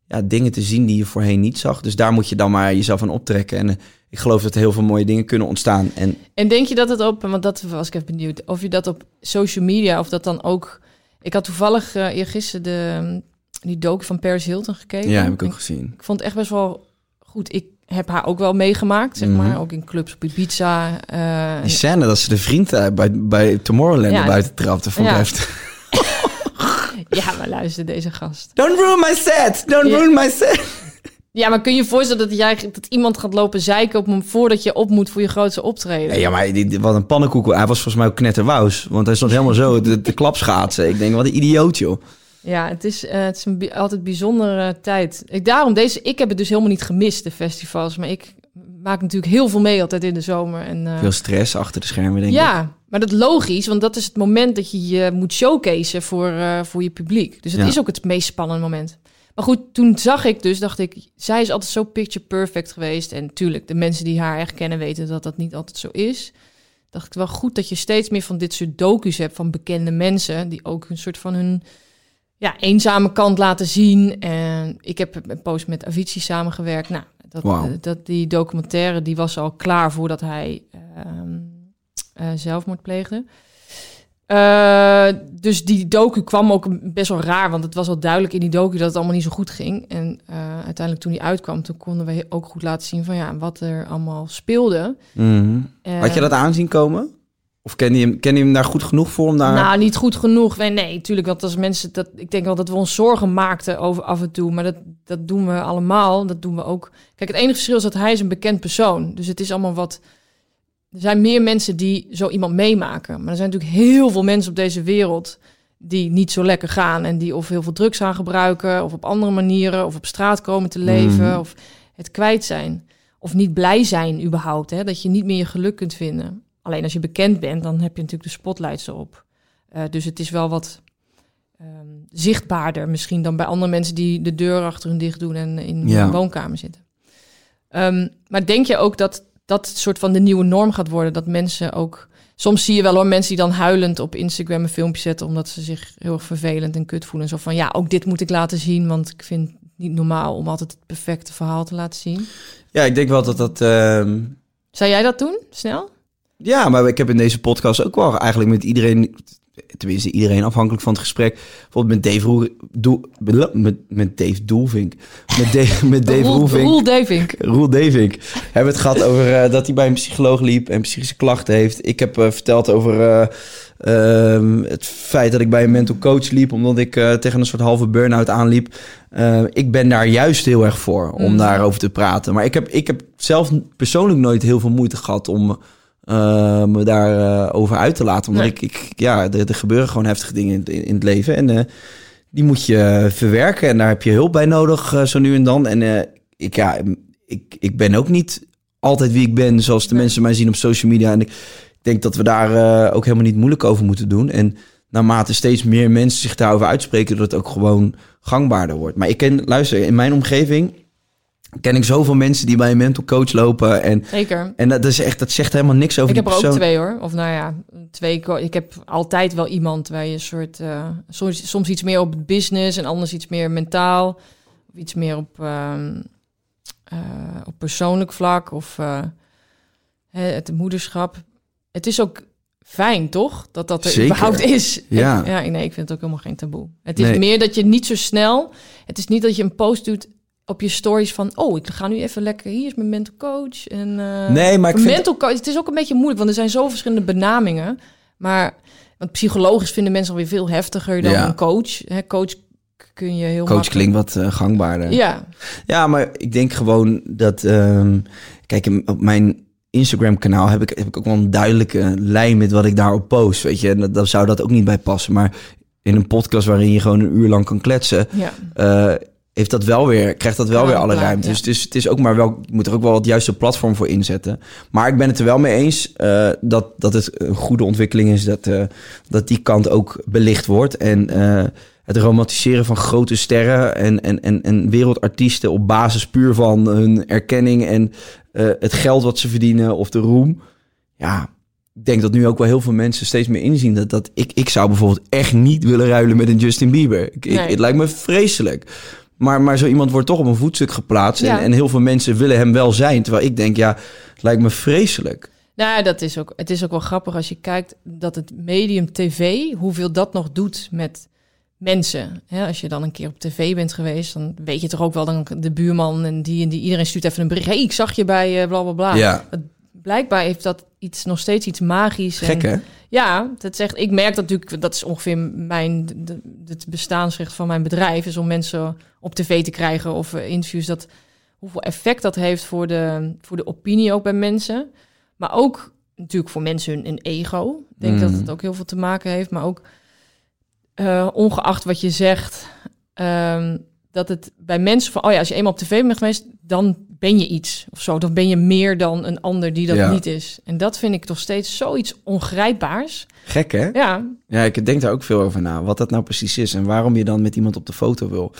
ja, dingen te zien die je voorheen niet zag. Dus daar moet je dan maar jezelf aan optrekken. En eh, ik geloof dat er heel veel mooie dingen kunnen ontstaan. En En denk je dat het op, want dat was ik even benieuwd, of je dat op social media of dat dan ook. Ik had toevallig eh eergisteren de, die docu van Paris Hilton gekeken. ja, heb ik ook gezien. Ik vond het echt best wel goed. Ik heb haar ook wel meegemaakt, zeg Mhm. maar. Ook in clubs op Ibiza. eh, Die scène dat ze de vriend eh, bij, bij Tomorrowland Ja. buiten trapte, vond ik Ja. maar luister, deze gast. Don't ruin my set! Don't Ja. ruin my set! Ja, maar kun je je voorstellen dat, jij, dat iemand gaat lopen zeiken op hem voordat je op moet voor je grootste optreden? Ja, maar die, wat een pannenkoek. Hij was volgens mij ook knetterwous. Want hij stond helemaal zo de, de klapschaatsen. Ik denk, wat een idioot, joh. Ja, het is, eh, het is een bi- altijd bijzondere tijd. Ik, daarom, deze, ik heb het dus helemaal niet gemist, de festivals. Maar ik maak natuurlijk heel veel mee altijd in de zomer. En, eh, Veel stress achter de schermen, denk ik. ja, maar dat is logisch, want dat is het moment dat je je moet showcaseen voor, eh, voor je publiek. Dus het Ja. is ook het meest spannende moment. Maar goed, toen zag ik dus, dacht ik, zij is altijd zo picture perfect geweest. En tuurlijk, de mensen die haar echt kennen weten dat dat niet altijd zo is. Dacht ik wel goed dat je steeds meer van dit soort docu's hebt van bekende mensen die ook een soort van hun ja, eenzame kant laten zien. En ik heb een post met Avicii samengewerkt. Nou, dat, Wauw. dat, die documentaire die was al klaar voordat hij ehm, eh, zelfmoord pleegde. Eh, dus die docu kwam ook best wel raar, want het was al duidelijk in die docu dat het allemaal niet zo goed ging. En eh, uiteindelijk toen die uitkwam, toen konden we ook goed laten zien van ja, wat er allemaal speelde. Mhm. Eh, Had je dat aanzien komen? Of ken je hem, ken je hem daar goed genoeg voor om daar... Nou, niet goed genoeg. Nee, nee, natuurlijk. Want als mensen dat, ik denk wel dat we ons zorgen maakten over af en toe, maar dat, dat doen we allemaal. Dat doen we ook. Kijk, het enige verschil is dat hij is een bekend persoon. Dus het is allemaal wat. Er zijn meer mensen die zo iemand meemaken. Maar er zijn natuurlijk heel veel mensen op deze wereld die niet zo lekker gaan en die of heel veel drugs gaan gebruiken, of op andere manieren, of op straat komen te leven, Mhm. of het kwijt zijn, of niet blij zijn überhaupt. Hè? Dat je niet meer je geluk kunt vinden. Alleen als je bekend bent, dan heb je natuurlijk de spotlights erop. Eh, dus het is wel wat ehm, zichtbaarder misschien dan bij andere mensen die de deur achter hun dicht doen en in Ja. hun woonkamer zitten. Ehm, maar denk je ook dat dat soort van de nieuwe norm gaat worden? Dat mensen ook. Soms zie je wel hoor, mensen die dan huilend op Instagram een filmpje zetten omdat ze zich heel erg vervelend en kut voelen. Zo van ja, ook dit moet ik laten zien, want ik vind het niet normaal om altijd het perfecte verhaal te laten zien. Ja, ik denk wel dat dat... ehm, Zou jij dat doen? Snel? Ja, maar ik heb in deze podcast ook wel eigenlijk met iedereen... Tenminste, iedereen afhankelijk van het gesprek. Bijvoorbeeld met Dave, Doel, met, met Dave Doelvink. Met, Dave met Dave Roel, Roelvink. Roel Devink. Roel Devink. Hebben we het gehad over eh, dat hij bij een psycholoog liep en psychische klachten heeft. Ik heb eh, verteld over eh, ehm, het feit dat ik bij een mental coach liep, omdat ik tegen een soort halve burn-out aanliep. Ik ben daar juist heel erg voor om Mm. daarover te praten. Maar ik heb, ik heb zelf persoonlijk nooit heel veel moeite gehad om me daarover over uit te laten. Omdat Nee. ik, ik, ja, er, er gebeuren gewoon heftige dingen in, in, het leven. En eh, die moet je verwerken. En daar heb je hulp bij nodig, eh, zo nu en dan. En eh, ik, ja, ik, ik ben ook niet altijd wie ik ben, zoals de mensen mij zien op social media. En ik denk dat we daar eh, ook helemaal niet moeilijk over moeten doen. En naarmate steeds meer mensen zich daarover uitspreken, dat het ook gewoon gangbaarder wordt. Maar ik ken, luister, in mijn omgeving ken ik zoveel mensen die bij een mental coach lopen. En, Zeker. en dat, is echt, dat zegt helemaal niks over Ik die heb er ook twee hoor. Of nou ja, twee. Ik heb altijd wel iemand waar je een soort. eh, soms, soms iets meer op business en anders iets meer mentaal. Of iets meer op, ehm, eh, op persoonlijk vlak. Of eh, het moederschap. Het is ook fijn, toch? Dat dat er Zeker. überhaupt is. Ja. Ja, nee, ik vind het ook helemaal geen taboe. Het is Nee. meer dat je niet zo snel... Het is niet dat je een post doet op je stories van... oh, ik ga nu even lekker... hier is mijn mental coach. En, eh, Nee, maar ik vind- mental coach, het is ook een beetje moeilijk... want er zijn zo verschillende benamingen. Maar want psychologisch vinden mensen alweer veel heftiger dan Ja. een coach. Hè, coach kun je heel Coach makkelijk- klinkt wat eh, gangbaarder. Ja, Ja, maar ik denk gewoon dat... ehm, kijk, op mijn Instagram-kanaal heb ik, heb ik ook wel een duidelijke lijn met wat ik daarop post, weet je. En dat, dan zou dat ook niet bij passen. Maar in een podcast waarin je gewoon een uur lang kan kletsen... ja. eh, heeft dat wel weer, krijgt dat wel Ja, weer alle ruimte. ja. Dus het is, het is ook maar wel, je moet er ook wel het juiste platform voor inzetten. Maar ik ben het er wel mee eens eh, dat, dat het een goede ontwikkeling is dat, eh, dat die kant ook belicht wordt. En eh, het romantiseren van grote sterren en, en, en, en wereldartiesten op basis puur van hun erkenning en het geld wat ze verdienen of de roem. Ja, ik denk dat nu ook wel heel veel mensen steeds meer inzien dat, dat ik, ik zou bijvoorbeeld echt niet willen ruilen met een Justin Bieber. Ik, ik- het lijkt me vreselijk. Maar, maar zo iemand wordt toch op een voetstuk geplaatst. Ja. En, en heel veel mensen willen hem wel zijn. Terwijl ik denk, ja, het lijkt me vreselijk. Nou, dat is ook, het is ook wel grappig als je kijkt dat het medium tv, hoeveel dat nog doet met mensen. Als je dan een keer op tv bent geweest, dan weet je toch ook wel dan de buurman en die en die. Iedereen stuurt even een bericht. hey, ik zag je bij eh, bla bla bla. Ja. Blijkbaar heeft dat iets, nog steeds iets magisch. en- Gek, hè? Ja, dat zegt. Ik merk dat natuurlijk, dat is ongeveer mijn de- het bestaansrecht van mijn bedrijf, is om mensen op tv te krijgen of eh, interviews. Dat hoeveel effect dat heeft voor de, voor de opinie ook bij mensen, maar ook natuurlijk voor mensen hun, hun ego. Ik denk dat Mm. het ook heel veel te maken heeft, maar ook eh, ongeacht wat je zegt, ehm, dat het bij mensen van, oh ja, als je eenmaal op tv bent geweest, dan ben je iets of zo. Dan ben je meer dan een ander die dat Ja. niet is. En dat vind ik toch steeds zoiets ongrijpbaars. Gek, hè? Ja, Ja, ik denk daar ook veel over na. Wat dat nou precies is. En waarom je dan met iemand op de foto wil.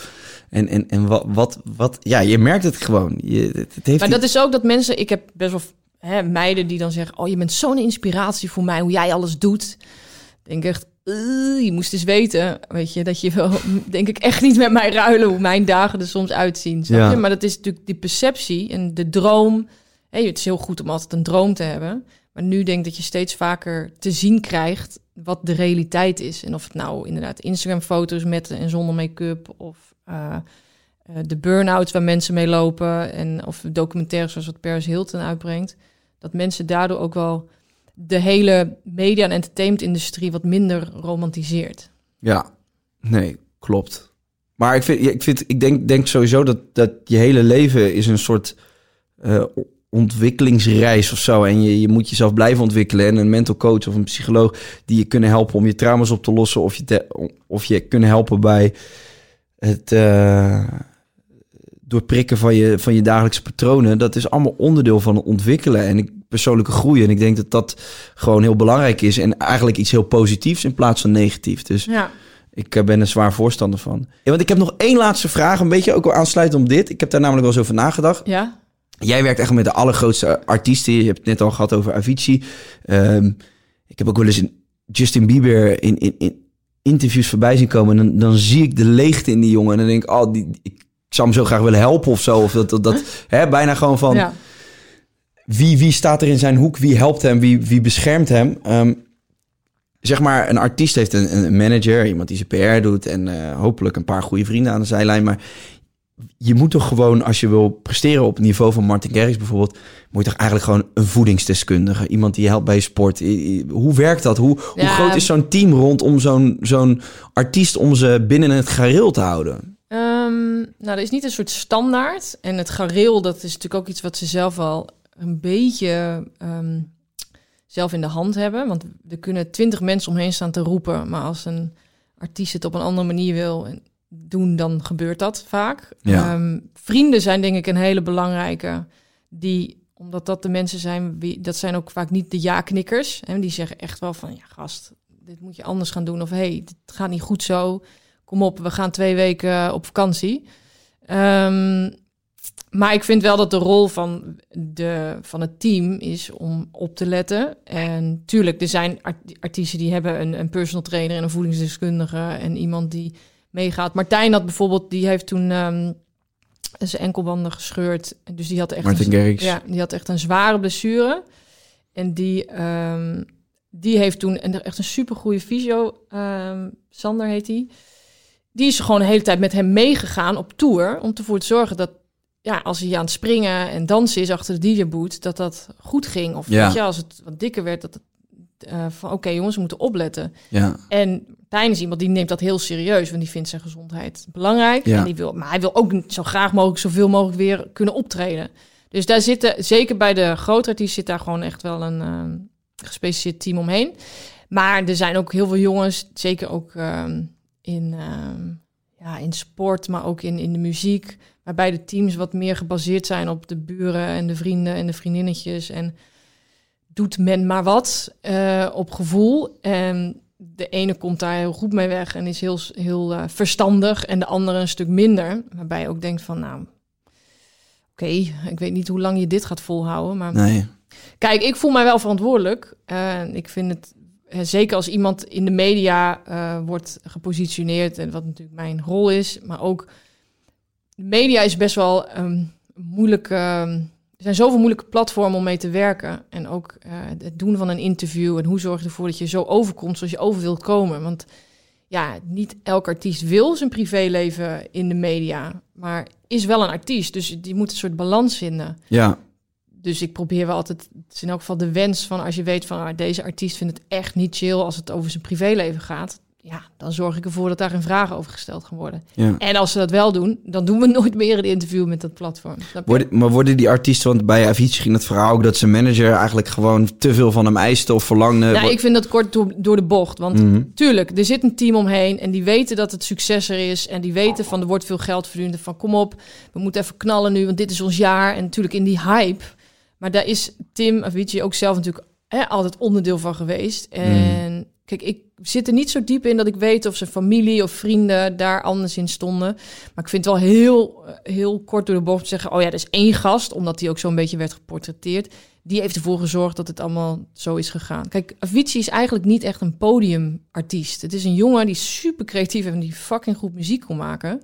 En, en, en wat, wat, wat... Ja, je merkt het gewoon. Je, het, het heeft maar dat is ook dat mensen... Ik heb best wel hè, meiden die dan zeggen... Oh, je bent zo'n inspiratie voor mij, hoe jij alles doet. Ik denk echt, "Eh, je moest eens weten, weet je... dat je wel, denk ik, echt niet met mij ruilen... hoe mijn dagen er soms uitzien, snap Ja. je? Maar dat is natuurlijk die perceptie en de droom. Het is heel goed om altijd een droom te hebben... Maar nu denk ik dat je steeds vaker te zien krijgt wat de realiteit is. En of het nou inderdaad Instagram-foto's met en zonder make-up... of eh, eh, de burn-outs waar mensen mee lopen... en of documentaires zoals wat Paris Hilton uitbrengt... dat mensen daardoor ook wel de hele media- en entertainment-industrie... wat minder romantiseert. Ja, nee, klopt. Maar ik, vind, ik, vind, ik denk, denk sowieso dat, dat je hele leven is een soort eh, ontwikkelingsreis of zo. En je, je moet jezelf blijven ontwikkelen. En een mental coach of een psycholoog die je kunnen helpen om je trauma's op te lossen. Of je, te, of je kunnen helpen bij het eh, doorprikken van je, van je dagelijkse patronen. Dat is allemaal onderdeel van ontwikkelen en ik, persoonlijke groei. En ik denk dat dat gewoon heel belangrijk is. En eigenlijk iets heel positiefs in plaats van negatief. Dus Ja. ik eh, ben er zwaar voorstander van. Ja, want ik heb nog één laatste vraag, een beetje ook wel aansluitend op dit. Ik heb daar namelijk wel eens over nagedacht. Ja? Jij werkt echt met de allergrootste artiesten. Je hebt het net al gehad over Avicii. Ehm, ik heb ook wel eens een Justin Bieber in, in, in interviews voorbij zien komen. En dan, dan zie ik de leegte in die jongen. En dan denk ik, oh, die, ik zou hem zo graag willen helpen of zo. Of dat, dat, dat hè, bijna gewoon van ja. Wie, wie staat er in zijn hoek? Wie helpt hem? Wie, wie beschermt hem? Ehm, zeg maar, een artiest heeft een, een manager, iemand die zijn PR doet en eh, hopelijk een paar goede vrienden aan de zijlijn. Maar je moet toch gewoon, als je wil presteren op het niveau van Martin Garrix bijvoorbeeld, moet je toch eigenlijk gewoon een voedingsdeskundige, iemand die je helpt bij je sport. Hoe werkt dat? Hoe, hoe groot is zo'n team rondom zo'n zo'n artiest om ze binnen het gareel te houden? Ehm, nou, er is niet een soort standaard. En het gareel, dat is natuurlijk ook iets wat ze zelf wel een beetje ehm, zelf in de hand hebben. Want er kunnen twintig mensen omheen staan te roepen. Maar als een artiest het op een andere manier wil doen, dan gebeurt dat vaak. Ja. Ehm, vrienden zijn denk ik een hele belangrijke. Die, omdat dat de mensen zijn, wie, dat zijn ook vaak niet de ja-knikkers. En die zeggen echt wel van, ja gast, dit moet je anders gaan doen. Of hey, dit gaat niet goed zo kom op, we gaan twee weken op vakantie. Ehm, maar ik vind wel dat de rol van, de, van het team is om op te letten. En tuurlijk, er zijn art- artiesten die hebben een, een personal trainer en een voedingsdeskundige en iemand die meegaat. Martijn had bijvoorbeeld, die heeft toen ehm, zijn enkelbanden gescheurd. Dus die had echt Martin een, ja, die had echt een zware blessure. En die, ehm, die heeft toen een, echt een supergoeie fysio, ehm, Sander heet die. Die is gewoon de hele tijd met hem meegegaan op tour om ervoor te zorgen dat ja, als hij aan het springen en dansen is achter de DJ-boot, dat dat goed ging. Of Ja. weet je, als het wat dikker werd, dat het eh, van oké jongens, we moeten opletten. Ja, En Tijn is iemand die neemt dat heel serieus, want die vindt zijn gezondheid belangrijk. Ja. En die wil, maar hij wil ook zo graag mogelijk zoveel mogelijk weer kunnen optreden. Dus daar zitten, zeker bij de grote artiesten, zit daar gewoon echt wel een ehm, gespecialiseerd team omheen. Maar er zijn ook heel veel jongens, zeker ook ehm, in, ehm, ja, in sport, maar ook in, in de muziek, waarbij de teams wat meer gebaseerd zijn op de buren en de vrienden en de vriendinnetjes. En doet men maar wat eh, op gevoel. En de ene komt daar heel goed mee weg en is heel, heel eh, verstandig. En de andere een stuk minder. Waarbij je ook denkt van, nou, oké, ik weet niet hoe lang je dit gaat volhouden. Maar nee. kijk, ik voel mij wel verantwoordelijk. En ik vind het, zeker als iemand in de media wordt gepositioneerd. En wat natuurlijk mijn rol is. Maar ook, media is best wel ehm, moeilijk... ehm, er zijn zoveel moeilijke platformen om mee te werken. En ook eh, het doen van een interview. En hoe zorg je ervoor dat je zo overkomt zoals je over wilt komen. Want ja, niet elk artiest wil zijn privéleven in de media. Maar is wel een artiest. Dus die moet een soort balans vinden. Ja, Dus ik probeer wel altijd, het is in elk geval de wens van als je weet van ah, deze artiest vindt het echt niet chill als het over zijn privéleven gaat. Ja, dan zorg ik ervoor dat daar geen vragen over gesteld gaan worden. ja. En als ze dat wel doen, dan doen we nooit meer een interview met dat platform. Worden, maar worden die artiesten, want bij Avicii ging het verhaal ook dat zijn manager eigenlijk gewoon te veel van hem eiste of verlangde. Nou, ik vind dat kort door, door de bocht. Want Mhm. tuurlijk, er zit een team omheen en die weten dat het succes er is. En die weten van er wordt veel geld verdiend. en Van kom op, we moeten even knallen nu, want dit is ons jaar. En natuurlijk in die hype. Maar daar is Tim Avicii ook zelf natuurlijk hè, altijd onderdeel van geweest. En kijk, ik zit er niet zo diep in dat ik weet of zijn familie of vrienden daar anders in stonden. Maar ik vind het wel heel, eh, heel kort door de bocht te zeggen... oh ja, er is één gast, omdat hij ook zo'n beetje werd geportretteerd... die heeft ervoor gezorgd dat het allemaal zo is gegaan. Kijk, Avicii is eigenlijk niet echt een podiumartiest. Het is een jongen die super creatief en die fucking goed muziek kon maken...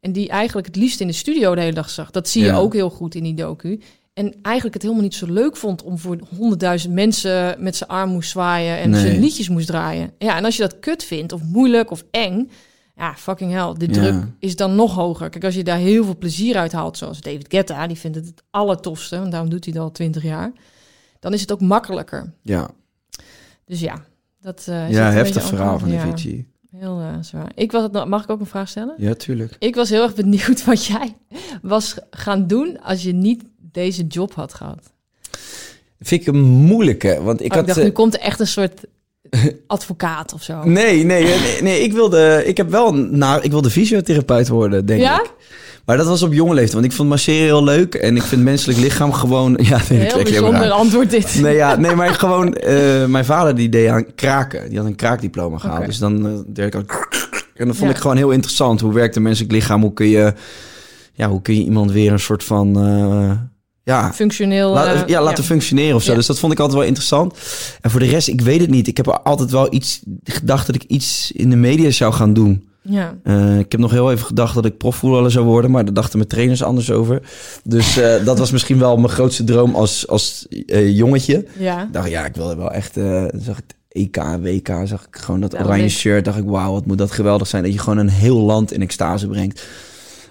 en die eigenlijk het liefst in de studio de hele dag zag. Dat zie je Ja. ook heel goed in die docu... En eigenlijk het helemaal niet zo leuk vond om voor honderdduizend mensen met zijn arm moest zwaaien en Nee. zijn liedjes moest draaien. Ja, en als je dat kut vindt of moeilijk of eng, ja, fucking hell, de Ja. druk is dan nog hoger. Kijk, als je daar heel veel plezier uit haalt, zoals David Guetta, die vindt het het allertofste, want daarom doet hij het al twintig jaar, dan is het ook makkelijker. Ja, Dus ja, dat eh, is ja heftig verhaal van antwoord. Ja. Heel eh, zwaar. Ik was het, mag ik ook een vraag stellen? Ja, tuurlijk. Ik was heel erg benieuwd wat jij was gaan doen als je niet deze job had gehad. Vind ik een moeilijke, want ik Ik, had... Oh, ik dacht, eh, nu komt er echt een soort advocaat of zo. Nee, nee, nee, nee, ik wilde, ik heb wel, nou, ik wilde fysiotherapeut worden, denk Ja? ik. Maar dat was op jonge leeftijd, want ik vond masseren heel leuk en ik vind menselijk lichaam gewoon, ja, nee, ik Heel bijzonder antwoord dit. Nee, ja, nee, maar gewoon, eh, mijn vader die deed aan kraken, die had een kraakdiploma gehaald, dus dan eh, deed ik al, en dat vond Ja. ik gewoon heel interessant. Hoe werkt een menselijk lichaam? Hoe kun je, ja, hoe kun je iemand weer een soort van, ja, Functioneel. La- eh, ja, laten functioneren of zo. Ja. Dus dat vond ik altijd wel interessant. En voor de rest, ik weet het niet. Ik heb altijd wel iets gedacht dat ik iets in de media zou gaan doen. Ja. Eh, ik heb nog heel even gedacht dat ik profvoetballer zou worden, maar daar dachten mijn trainers anders over. Dus eh, dat was misschien wel mijn grootste droom als, als eh, jongetje. ja. Ik dacht, ja, ik wilde wel echt. zag ik EK, WK, zag ik gewoon dat oranje shirt. Dacht ik, wauw, wat moet dat geweldig zijn dat je gewoon een heel land in extase brengt.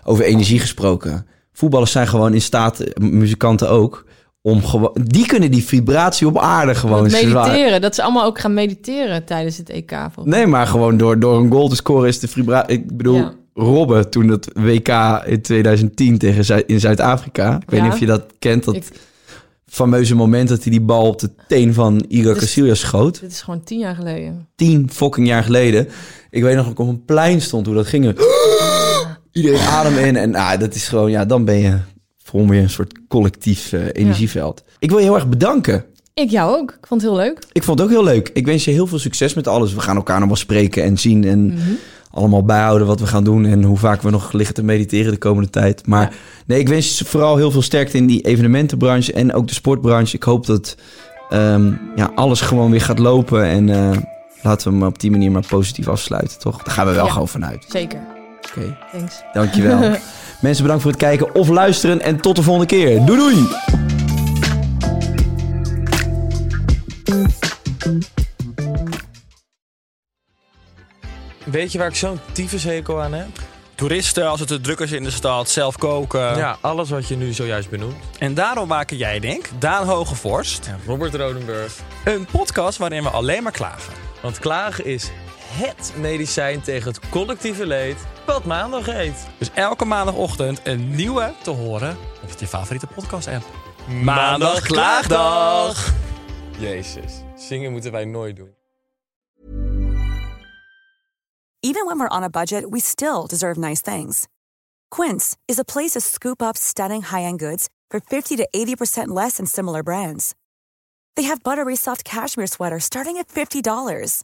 Over energie gesproken. Voetballers zijn gewoon in staat, eh, muzikanten ook, om gewoon. Die kunnen die vibratie op aarde gewoon Dat mediteren. Dat ze allemaal ook gaan mediteren tijdens het EK. Nee, maar gewoon door, door een goal te scoren is de vibratie. Ik bedoel, Ja. Robben toen het WK in 2010 tegen Zuid- in Zuid-Afrika. Ik weet niet of je dat kent, dat Ik- fameuze moment dat hij die bal op de teen van Igor Dus- Casillas schoot. Dit is gewoon tien jaar geleden. Tien fucking jaar geleden. Ik weet nog dat ik op een plein stond hoe dat ging. Iedereen adem in en ah, dat is gewoon, ja, dan ben je vorm je een soort collectief eh, energieveld. Ik wil je heel erg bedanken. Ik jou ook. Ik vond het heel leuk. Ik vond het ook heel leuk. Ik wens je heel veel succes met alles. We gaan elkaar nog wel spreken en zien en Mhm. allemaal bijhouden wat we gaan doen en hoe vaak we nog liggen te mediteren de komende tijd. Maar Ja. nee, ik wens je vooral heel veel sterkte in die evenementenbranche en ook de sportbranche. Ik hoop dat ehm, ja, alles gewoon weer gaat lopen en eh, laten we hem op die manier maar positief afsluiten, toch? Daar gaan we wel Ja. gewoon vanuit. Zeker. Oké, Thanks. dankjewel. Mensen, bedankt voor het kijken of luisteren en tot de volgende keer. Doei doei! Weet je waar ik zo'n tyfushekel aan heb? toeristen als het te druk is in de stad, zelf koken. Ja, alles wat je nu zojuist benoemt. En daarom maken jij, denk Daan Hogevorst, En Robert Rodenburg. een podcast waarin we alleen maar klagen. Want klagen is HET medicijn tegen het collectieve leed wat maandag heet. Dus elke maandagochtend een nieuwe te horen op je favoriete podcast-app. Maandag Klaagdag! Jezus, zingen moeten wij nooit doen. Even when we're on a budget, we still deserve nice things. Quince is a place to scoop up stunning high-end goods for 50 to 80% less than similar brands. They have buttery soft cashmere sweaters starting at $50,